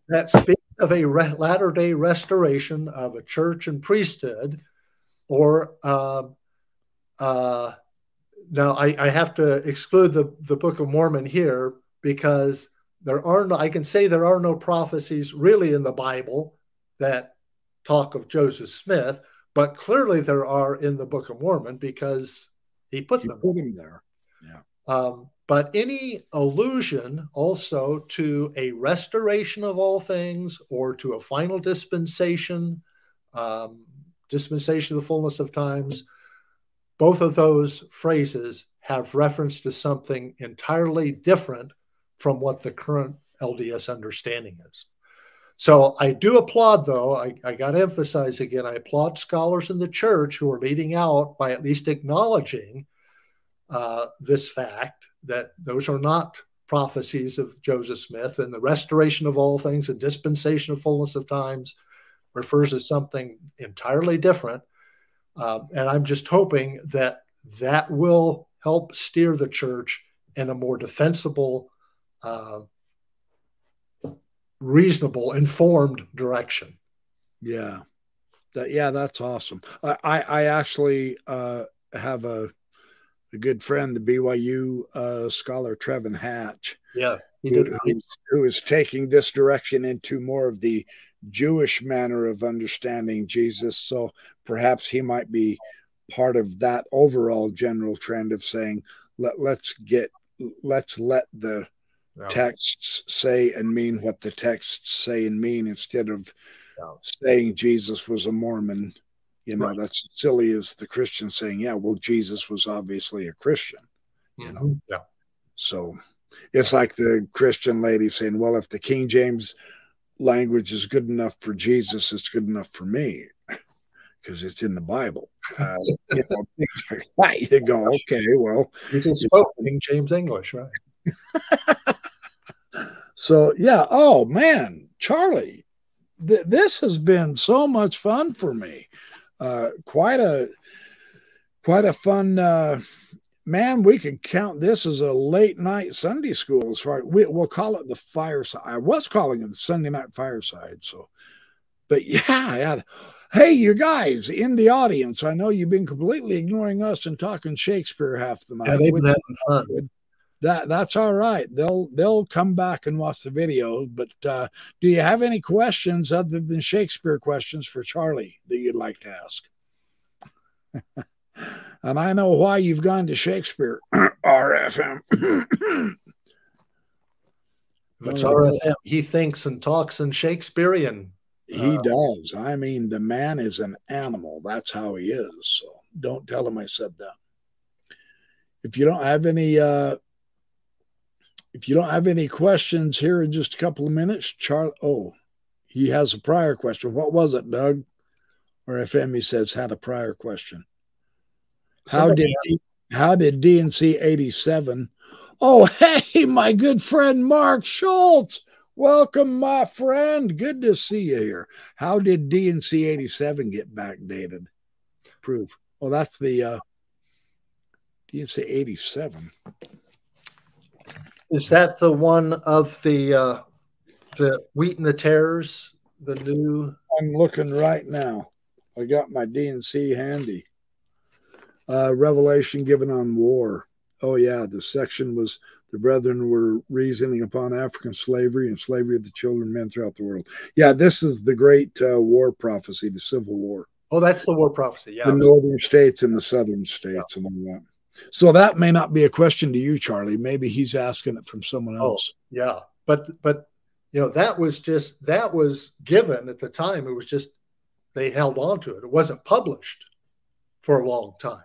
Speaker 2: that speaks of a latter day restoration of a church and priesthood, or uh, uh, now I, I have to exclude the, the Book of Mormon here because there are no, I can say there are no prophecies really in the Bible that talk of Joseph Smith, but clearly there are in the Book of Mormon because he put
Speaker 1: He
Speaker 2: them.
Speaker 1: put him there.
Speaker 2: Um, but any allusion also to a restoration of all things or to a final dispensation, um, dispensation of the fullness of times, both of those phrases have reference to something entirely different from what the current LDS understanding is. So I do applaud, though, I, I got to emphasize again, I applaud scholars in the church who are leading out by at least acknowledging uh, this fact that those are not prophecies of Joseph Smith, and the restoration of all things and dispensation of fullness of times refers to something entirely different. Um, and I'm just hoping that that will help steer the church in a more defensible, uh, reasonable, informed direction.
Speaker 1: Yeah. That yeah, that's awesome. I I, I actually uh, have a a good friend, the BYU uh, scholar Trevan Hatch,
Speaker 2: Yeah, he
Speaker 1: who, who's, who is taking this direction into more of the Jewish manner of understanding Jesus. So perhaps he might be part of that overall general trend of saying, let, let's get, let's let the
Speaker 2: Yeah.
Speaker 1: texts say and mean what the texts say and mean instead of
Speaker 2: Yeah.
Speaker 1: saying Jesus was a Mormon. You know,
Speaker 2: Right.
Speaker 1: that's silly as the Christian saying, yeah, well, Jesus was obviously a Christian. You know.
Speaker 2: Yeah.
Speaker 1: so it's like the Christian lady saying, well, if the King James language is good enough for Jesus, it's good enough for me because it's in the Bible. Uh, you know, like that. You go, okay, well,
Speaker 2: He just spoke King James English, right?
Speaker 1: So yeah. Oh man, Charlie, th- this has been so much fun for me. Uh, quite a, quite a fun. Uh, man, we could count this as a late night Sunday school. As far we, we'll call it the fireside. I was calling it the Sunday night fireside. So, but yeah, yeah. Hey, you guys in the audience, I know you've been completely ignoring us and talking Shakespeare half the night.
Speaker 2: Yeah, they've been having fun.
Speaker 1: That that's all right. They'll they'll come back and watch the video. But uh, do you have any questions other than Shakespeare questions for Charlie that you'd like to ask? and I know why you've gone to Shakespeare. RFM.
Speaker 2: It's RFM, he thinks and talks in Shakespearean.
Speaker 1: he
Speaker 2: Uh,
Speaker 1: does. I mean, the man is an animal. That's how he is. So don't tell him I said that. If you don't have any uh if you don't have any questions here in just a couple of minutes, Charlie oh, he has a prior question. What was it, Doug? RFM says had a prior question. How
Speaker 2: Somebody-
Speaker 1: did how did D&C 87? Oh, hey, my good friend Mark Schultz. Welcome, my friend. Good to see you here. How did D&C 87 get backdated? Proof. Well, that's the uh D&C 87.
Speaker 2: Is that the one of the uh, the wheat and the tares? The new
Speaker 1: I'm looking right now. I got my D&C handy. Uh, revelation given on war. Oh, yeah. The section was the brethren were reasoning upon African slavery and slavery of the children and men throughout the world. Yeah, this is the great uh, war prophecy, the Civil War.
Speaker 2: oh, that's the war prophecy. Yeah,
Speaker 1: the northern states and the southern states and all that. So that may not be a question to you, Charlie. Maybe he's asking it from someone else.
Speaker 2: Oh.
Speaker 1: else.
Speaker 2: yeah. But but you know that was just that was given at the time. It was just they held on to it. It wasn't published for a long time.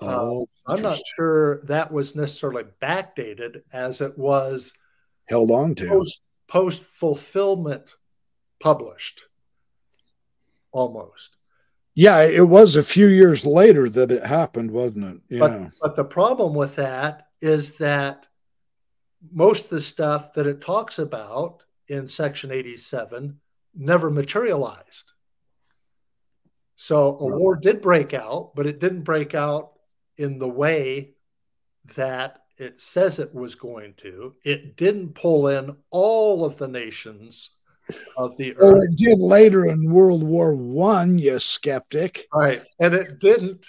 Speaker 1: Oh, uh,
Speaker 2: I'm not sure that was necessarily backdated as it was
Speaker 1: held on to.
Speaker 2: post post fulfillment published almost.
Speaker 1: Yeah, it was a few years later that it happened, wasn't it? Yeah.
Speaker 2: But but the problem with that is that most of the stuff that it talks about in section 87 never materialized. So a war did break out, but it didn't break out in the way that it says it was going to. It didn't pull in all of the nations of the
Speaker 1: well, it did later in World War One, you skeptic.
Speaker 2: Right. And it didn't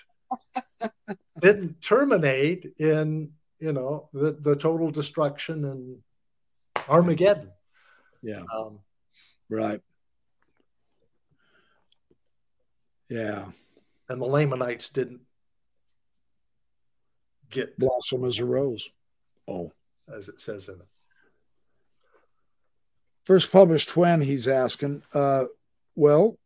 Speaker 2: didn't terminate in you know the, the total destruction and Armageddon.
Speaker 1: Yeah. Um, right. Yeah.
Speaker 2: And the Lamanites didn't get
Speaker 1: blossom as a rose. Oh,
Speaker 2: as it says in it.
Speaker 1: First published when he's asking. Uh, well,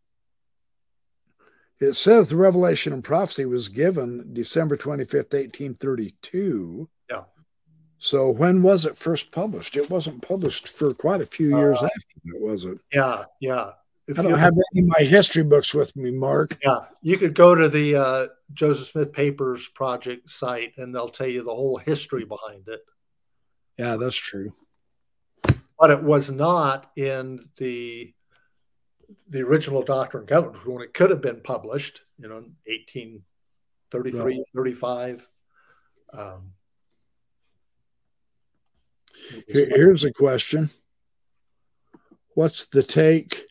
Speaker 1: it says the revelation and prophecy was given December 25th, 1832.
Speaker 2: Yeah.
Speaker 1: So when was it first published? It wasn't published for quite a few years uh, after that, was it?
Speaker 2: Yeah, yeah.
Speaker 1: If I don't have any of my history books with me, Mark.
Speaker 2: Yeah, you could go to the uh, Joseph Smith Papers Project site, and they'll tell you the whole history behind it.
Speaker 1: Yeah, that's true.
Speaker 2: But it was not in the the original Doctrine and Covenants when it could have been published, you know, 1833, right. 35. Um,
Speaker 1: Here, here's a question What's the take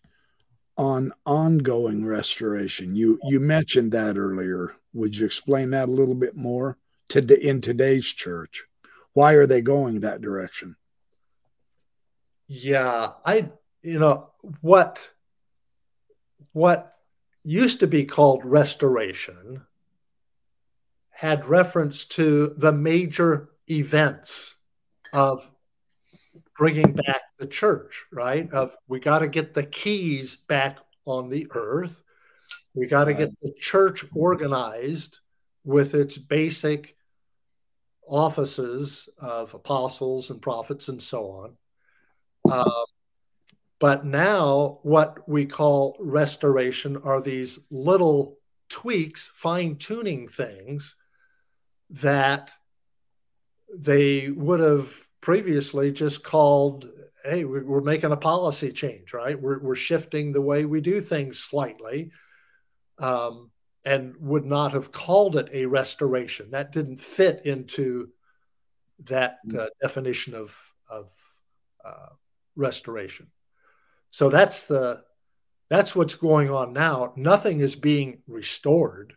Speaker 1: on ongoing restoration? You you mentioned that earlier. Would you explain that a little bit more to in today's church? Why are they going that direction?
Speaker 2: Yeah, I you know what what used to be called restoration had reference to the major events of bringing back the church, right? Of we got to get the keys back on the earth. We got to get the church organized with its basic offices of apostles and prophets and so on. Uh, but now, what we call restoration are these little tweaks, fine tuning things that they would have previously just called, hey, we're making a policy change, right? We're, we're shifting the way we do things slightly. Um, and would not have called it a restoration. That didn't fit into that uh, definition of, of uh, restoration. So that's the that's what's going on now. Nothing is being restored.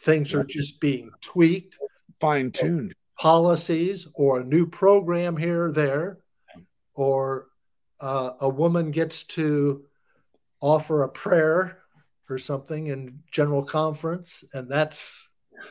Speaker 2: Things are just being tweaked,
Speaker 1: fine tuned.
Speaker 2: Policies or a new program here or there, or uh, a woman gets to offer a prayer or something in general conference, and that's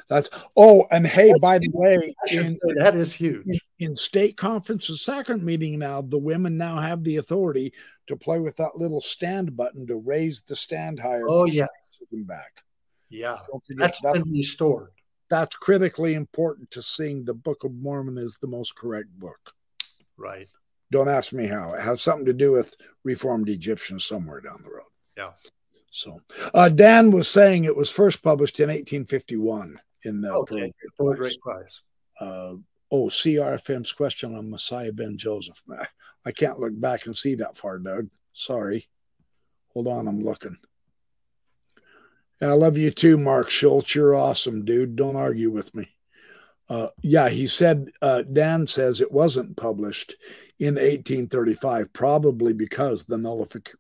Speaker 1: that's oh, and hey, by the way,
Speaker 2: in, that is huge.
Speaker 1: In, in state conference and sacrament meeting now, the women now have the authority to play with that little stand button to raise the stand higher.
Speaker 2: Oh yes,
Speaker 1: back.
Speaker 2: Yeah, that's that, been restored.
Speaker 1: That's critically important to seeing the Book of Mormon is the most correct book.
Speaker 2: Right.
Speaker 1: Don't ask me how. It has something to do with Reformed Egyptians somewhere down the road.
Speaker 2: Yeah.
Speaker 1: So uh, Dan was saying it was first published in 1851 in the
Speaker 2: okay. Great Prize.
Speaker 1: Uh, oh, CRFM's question on Messiah Ben Joseph. I can't look back and see that far, Doug. Sorry. Hold on, I'm looking. I love you too, Mark Schultz. You're awesome, dude. Don't argue with me. Uh, yeah, he said, uh, Dan says it wasn't published in 1835, probably because the, nullific-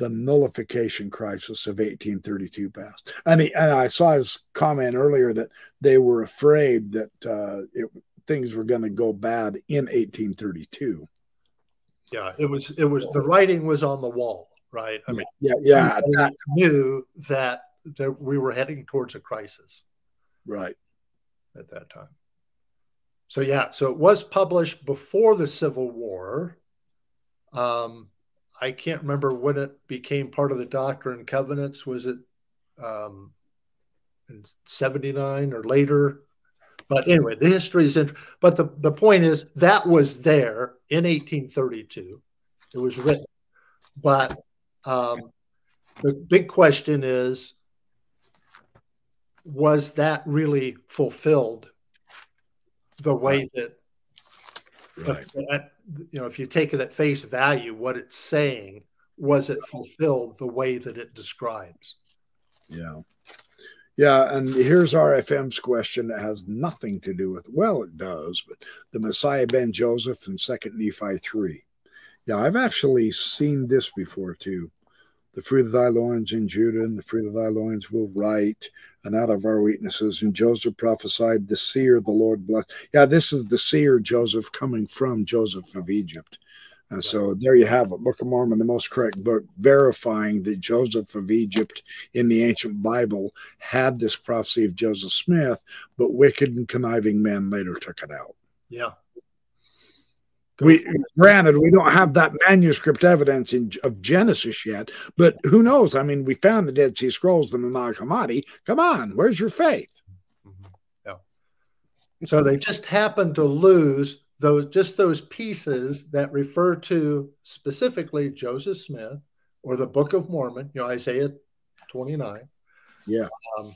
Speaker 1: the nullification crisis of 1832 passed. And, he, and I saw his comment earlier that they were afraid that uh, it, things were going to go bad in 1832.
Speaker 2: Yeah, it was, it was, the writing was on the wall, right? I mean,
Speaker 1: yeah, yeah.
Speaker 2: yeah. knew that, that we were heading towards a crisis.
Speaker 1: Right
Speaker 2: at that time. So yeah, so it was published before the Civil War. Um, I can't remember when it became part of the Doctrine and Covenants. Was it um, in '79 or later? But anyway, the history is in. But the, the point is that was there in 1832. It was written, but um, the big question is was that really fulfilled the way that, right. that, you know if you take it at face value what it's saying was it fulfilled the way that it describes?
Speaker 1: Yeah. Yeah and here's rfm's question that has nothing to do with well it does but the messiah ben joseph and second nephi 3 yeah i've actually seen this before too the fruit of thy loins in Judah, and the fruit of thy loins will write, and out of our weaknesses. And Joseph prophesied, the seer, the Lord bless. Yeah, this is the seer Joseph coming from Joseph of Egypt. And so there you have it, Book of Mormon, the most correct book, verifying that Joseph of Egypt in the ancient Bible had this prophecy of Joseph Smith, but wicked and conniving men later took it out.
Speaker 2: Yeah
Speaker 1: we granted we don't have that manuscript evidence in, of Genesis yet, but who knows? I mean, we found the Dead Sea Scrolls and the Nag Hammadi. Come on, where's your faith?
Speaker 2: Mm-hmm. Yeah. So they just happened to lose those just those pieces that refer to specifically Joseph Smith or the Book of Mormon, you know, Isaiah 29.
Speaker 1: Yeah. Um,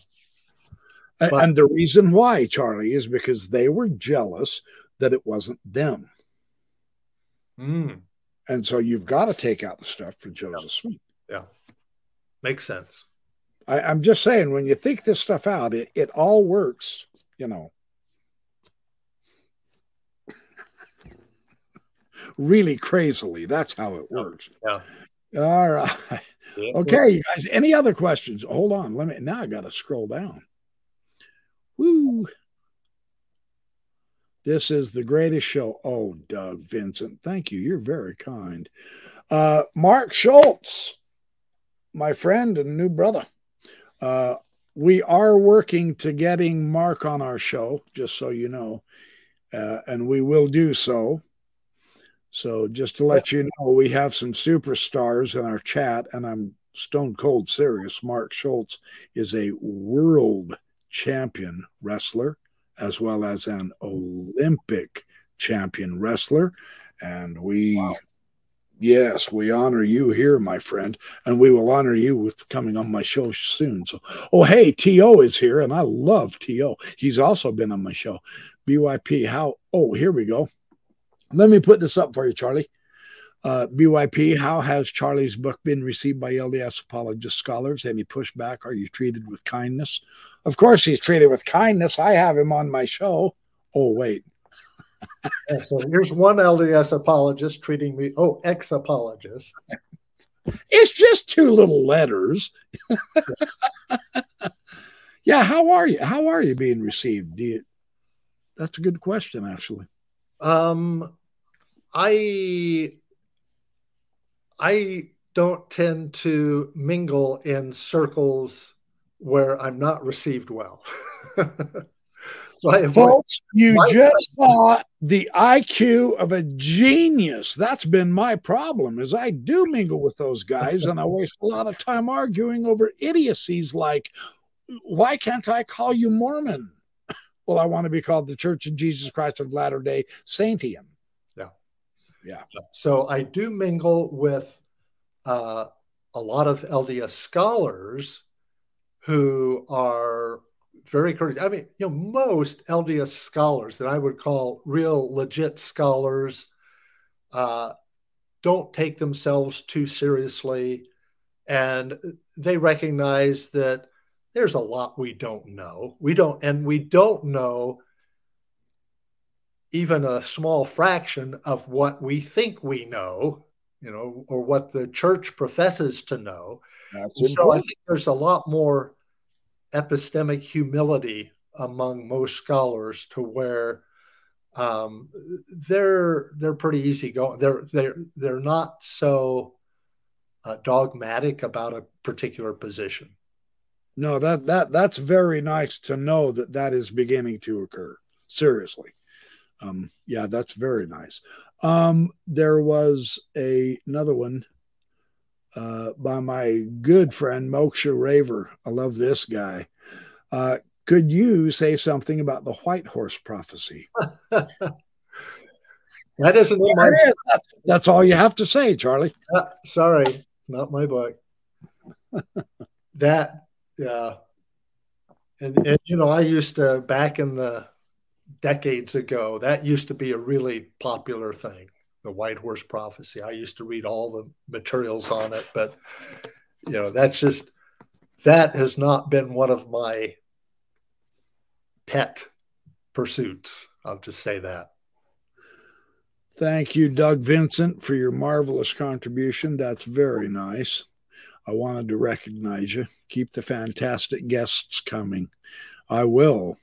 Speaker 1: but, and the reason why, Charlie, is because they were jealous that it wasn't them.
Speaker 2: Mm.
Speaker 1: And so you've got to take out the stuff for Joseph
Speaker 2: yeah.
Speaker 1: Smith.
Speaker 2: Yeah. Makes sense.
Speaker 1: I, am just saying, when you think this stuff out, it, it all works, you know. really crazily. That's how it works.
Speaker 2: Yeah.
Speaker 1: All right. Yeah. Okay, you guys. Any other questions? Hold on. Let me now I gotta scroll down. Woo. This is the greatest show. Oh, Doug Vincent, thank you. You're very kind. Uh, Mark Schultz, my friend and new brother. Uh, we are working to getting Mark on our show, just so you know, uh, and we will do so. So, just to let you know, we have some superstars in our chat, and I'm stone cold serious. Mark Schultz is a world champion wrestler as well as an Olympic champion wrestler. And we, wow. yes, we honor you here, my friend, and we will honor you with coming on my show soon. So, oh, hey, T.O. is here, and I love T.O. He's also been on my show. BYP, how, oh, here we go. Let me put this up for you, Charlie. Uh, BYP, how has Charlie's book been received by LDS apologist scholars? Any pushback? Are you treated with kindness? Of course, he's treated with kindness. I have him on my show. Oh, wait.
Speaker 2: yeah, so here's one LDS apologist treating me. Oh, ex apologist.
Speaker 1: It's just two little letters. yeah, how are you? How are you being received? Do you, that's a good question, actually.
Speaker 2: Um, I I don't tend to mingle in circles where I'm not received well.
Speaker 1: so I avoid. Folks, you just saw the IQ of a genius. That's been my problem. Is I do mingle with those guys, and I waste a lot of time arguing over idiocies like, "Why can't I call you Mormon?" Well, I want to be called the Church of Jesus Christ of Latter Day Saintium.
Speaker 2: Yeah. So I do mingle with uh, a lot of LDS scholars who are very courteous. I mean, you know, most LDS scholars that I would call real legit scholars uh, don't take themselves too seriously, and they recognize that there's a lot we don't know. We don't, and we don't know even a small fraction of what we think we know, you know, or what the church professes to know. so I think there's a lot more epistemic humility among most scholars to where um, they're they're pretty easy going. They're they're they're not so uh, dogmatic about a particular position.
Speaker 1: No, that that that's very nice to know that that is beginning to occur. Seriously, um, yeah, that's very nice. Um, there was a another one uh, by my good friend Moksha Raver. I love this guy. Uh, could you say something about the white horse prophecy?
Speaker 2: that isn't
Speaker 1: my. That's, that's, all you have to say, Charlie.
Speaker 2: Uh, sorry, not my book. that, yeah. And, and, you know, I used to, back in the decades ago, that used to be a really popular thing the White Horse Prophecy. I used to read all the materials on it, but you know, that's just that has not been one of my pet pursuits. I'll just say that.
Speaker 1: Thank you, Doug Vincent, for your marvelous contribution. That's very nice. I wanted to recognize you. Keep the fantastic guests coming. I will.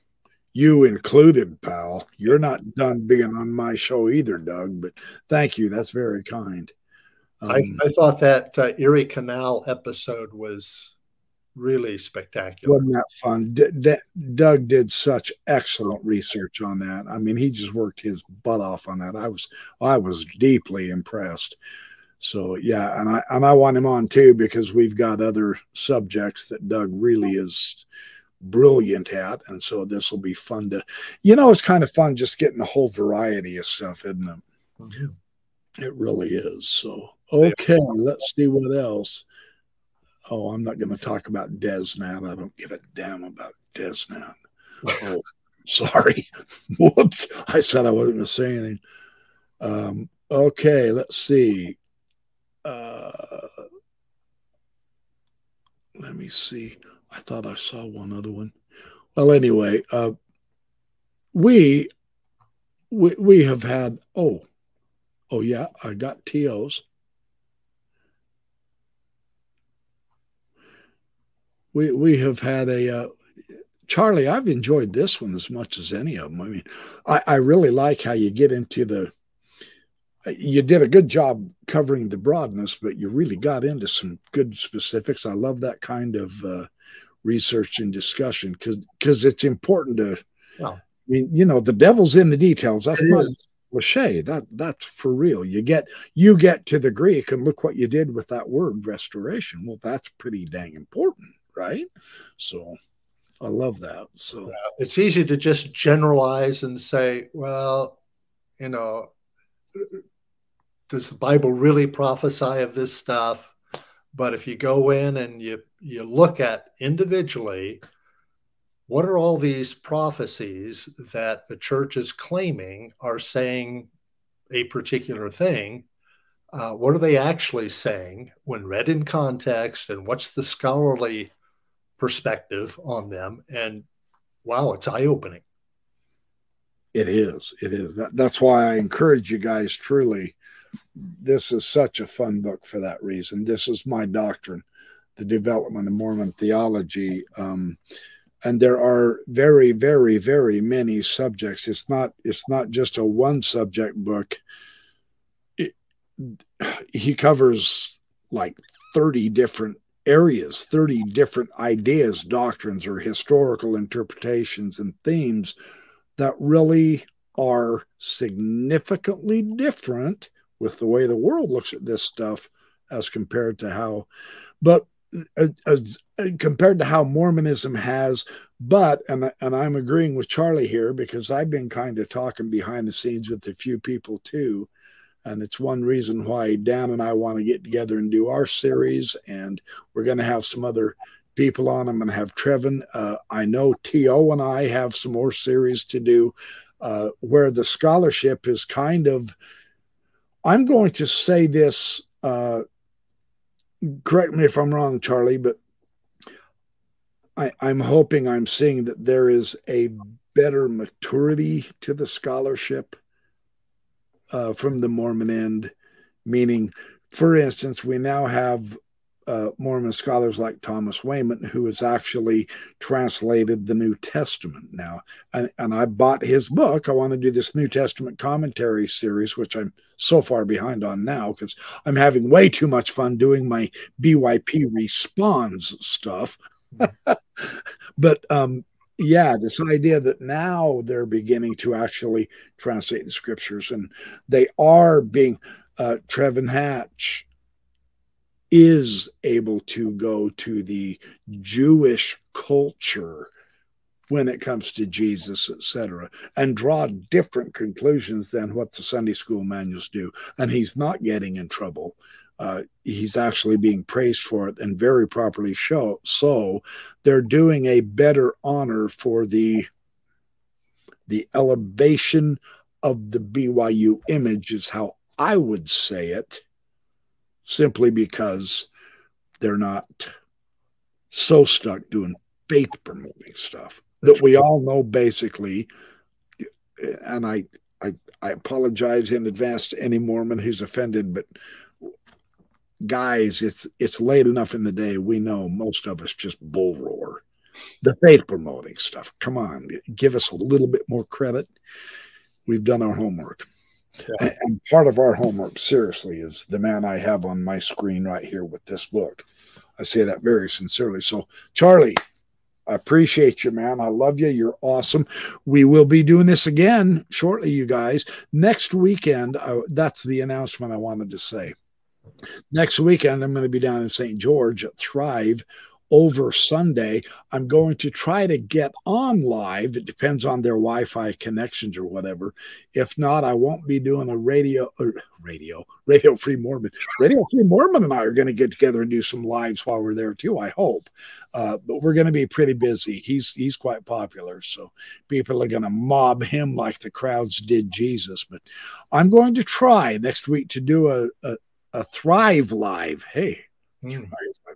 Speaker 1: You included, pal. You're not done being on my show either, Doug, but thank you. That's very kind.
Speaker 2: Um, I, I, thought that uh, Erie Canal episode was really spectacular.
Speaker 1: Wasn't that fun? D- D- Doug did such excellent research on that. I mean, he just worked his butt off on that. I was I was deeply impressed. So yeah, and I and I want him on too because we've got other subjects that Doug really is brilliant at, and so this will be fun to, you know, it's kind of fun just getting a whole variety of stuff, isn't it? Mm-hmm. It really is. So okay, let's see what else. Oh, I'm not going to talk about DezNat. I don't give a damn about DezNat. oh, sorry. Whoops. I said I wasn't going to say anything. Um, okay, let's see. Uh, let me see. I thought I saw one other one. Well, anyway, uh, we we we have had. Oh, oh yeah, I got tos. We we have had a uh, Charlie. I've enjoyed this one as much as any of them. I mean, I, I really like how you get into the you did a good job covering the broadness, but you really got into some good specifics. I love that kind of uh, research and discussion because because it's important to. I mean, you know, the devil's in the details. That's it not is. cliche. That that's for real. You get you get to the Greek and look what you did with that word restoration. Well, that's pretty dang important, right? So. I love that. So yeah,
Speaker 2: it's easy to just generalize and say, well, you know, does the Bible really prophesy of this stuff? But if you go in and you you look at individually, what are all these prophecies that the church is claiming are saying a particular thing? Uh, what are they actually saying when read in context, and what's the scholarly perspective on them? And wow, it's eye opening.
Speaker 1: It is. It is. That, that's why I encourage you guys truly this is such a fun book for that reason. This is my doctrine, the development of Mormon theology. Um, and there are very, very, very many subjects. It's not. It's not just a one subject book. It, he covers like thirty different areas, thirty different ideas, doctrines, or historical interpretations and themes that really are significantly different with the way the world looks at this stuff as compared to how, but as, as compared to how Mormonism has. But and and I'm agreeing with Charlie here because I've been kind of talking behind the scenes with a few people too. And it's one reason why Dan and I want to get together and do our series. And we're going to have some other people on. I'm going to have Trevan. Uh, I know T.O. and I have some more series to do uh, where the scholarship is kind of I'm going to say this. Uh, correct me if I'm wrong, Charlie, but I, I'm hoping I'm seeing that there is a better maturity to the scholarship uh, from the Mormon end. Meaning, for instance, we now have uh, Mormon scholars like Thomas Wayment, who has actually translated the New Testament now. And, and, I bought his book. I want to do this New Testament commentary series, which I'm so far behind on now because I'm having way too much fun doing my BYP responds stuff. but um, yeah, this idea that now they're beginning to actually translate the scriptures and they are being, uh, Trevan Hatch is able to go to the Jewish culture when it comes to Jesus, etc., and draw different conclusions than what the Sunday school manuals do. And he's not getting in trouble. Uh, he's actually being praised for it and very properly show. So they're doing a better honor for the the elevation of the BYU image is how I would say it simply because they're not so stuck doing faith promoting stuff that we all know basically and I, I i apologize in advance to any mormon who's offended but guys, it's it's late enough in the day. We know most of us just bull roar. The faith promoting stuff. Come on, give us a little bit more credit. We've done our homework. Yeah. And part of our homework, seriously, is the man I have on my screen right here with this book. I say that very sincerely. So, Charlie, I appreciate you, man. I love you. You're awesome. We will be doing this again shortly, you guys. Next weekend, uh, that's the announcement I wanted to say. Next weekend, I'm going to be down in St. George at Thrive over Sunday. I'm going to try to get on live. It depends on their Wi-Fi connections or whatever. If not, I won't be doing a radio uh, radio radio free Mormon. Radio free Mormon and I are going to get together and do some lives while we're there too. I hope, uh, but we're going to be pretty busy. He's he's quite popular, so people are going to mob him like the crowds did Jesus. But I'm going to try next week to do a a, a Thrive live. Hey. Mm.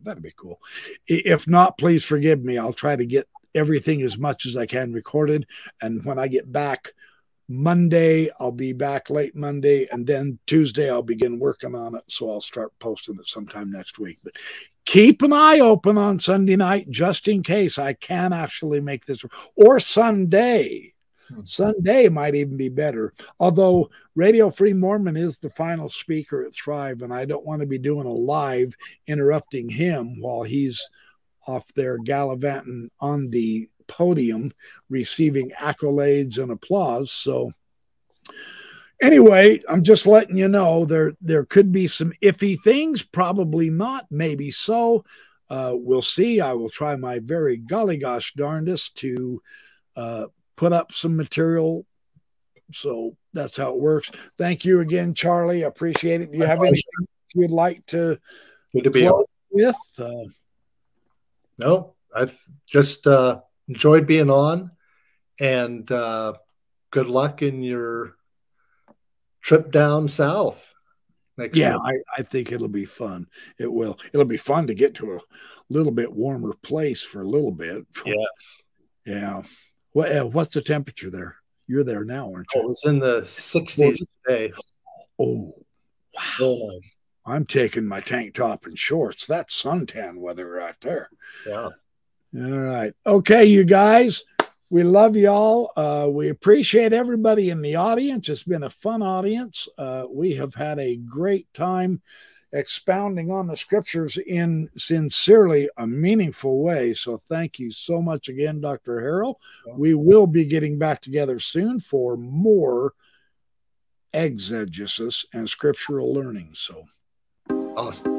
Speaker 1: That'd be cool. If not, please forgive me. I'll try to get everything as much as I can recorded. And when I get back Monday, I'll be back late Monday. And then Tuesday, I'll begin working on it. So I'll start posting it sometime next week. But keep an eye open on Sunday night just in case I can actually make this or Sunday. Hmm. Sunday might even be better. Although Radio Free Mormon is the final speaker at Thrive, and I don't want to be doing a live interrupting him while he's off there gallivanting on the podium, receiving accolades and applause. So, anyway, I'm just letting you know there there could be some iffy things. Probably not. Maybe so. Uh, we'll see. I will try my very golly gosh darndest to uh, put up some material. So that's how it works. Thank you again, Charlie. I appreciate it. Do you My have pleasure. anything you'd like to,
Speaker 2: Good to be
Speaker 1: with? Uh,
Speaker 2: no, I've just uh, enjoyed being on, and uh, good luck in your trip down south.
Speaker 1: Next yeah, I, I think it'll be fun. It will. It'll be fun to get to a little bit warmer place for a little bit.
Speaker 2: Yes.
Speaker 1: Yeah. What, uh, what's the temperature there? You're there now, aren't you?
Speaker 2: Oh, it was in the 60s today.
Speaker 1: Oh, wow. Nice. I'm taking my tank top and shorts. That's suntan weather right there.
Speaker 2: Yeah.
Speaker 1: All right. Okay, you guys. We love y'all. Uh, we appreciate everybody in the audience. It's been a fun audience. Uh, we have had a great time expounding on the scriptures in sincerely a meaningful way. So thank you so much again, Dr. Harrell. We will be getting back together soon for more exegesis and scriptural learning. So
Speaker 2: awesome.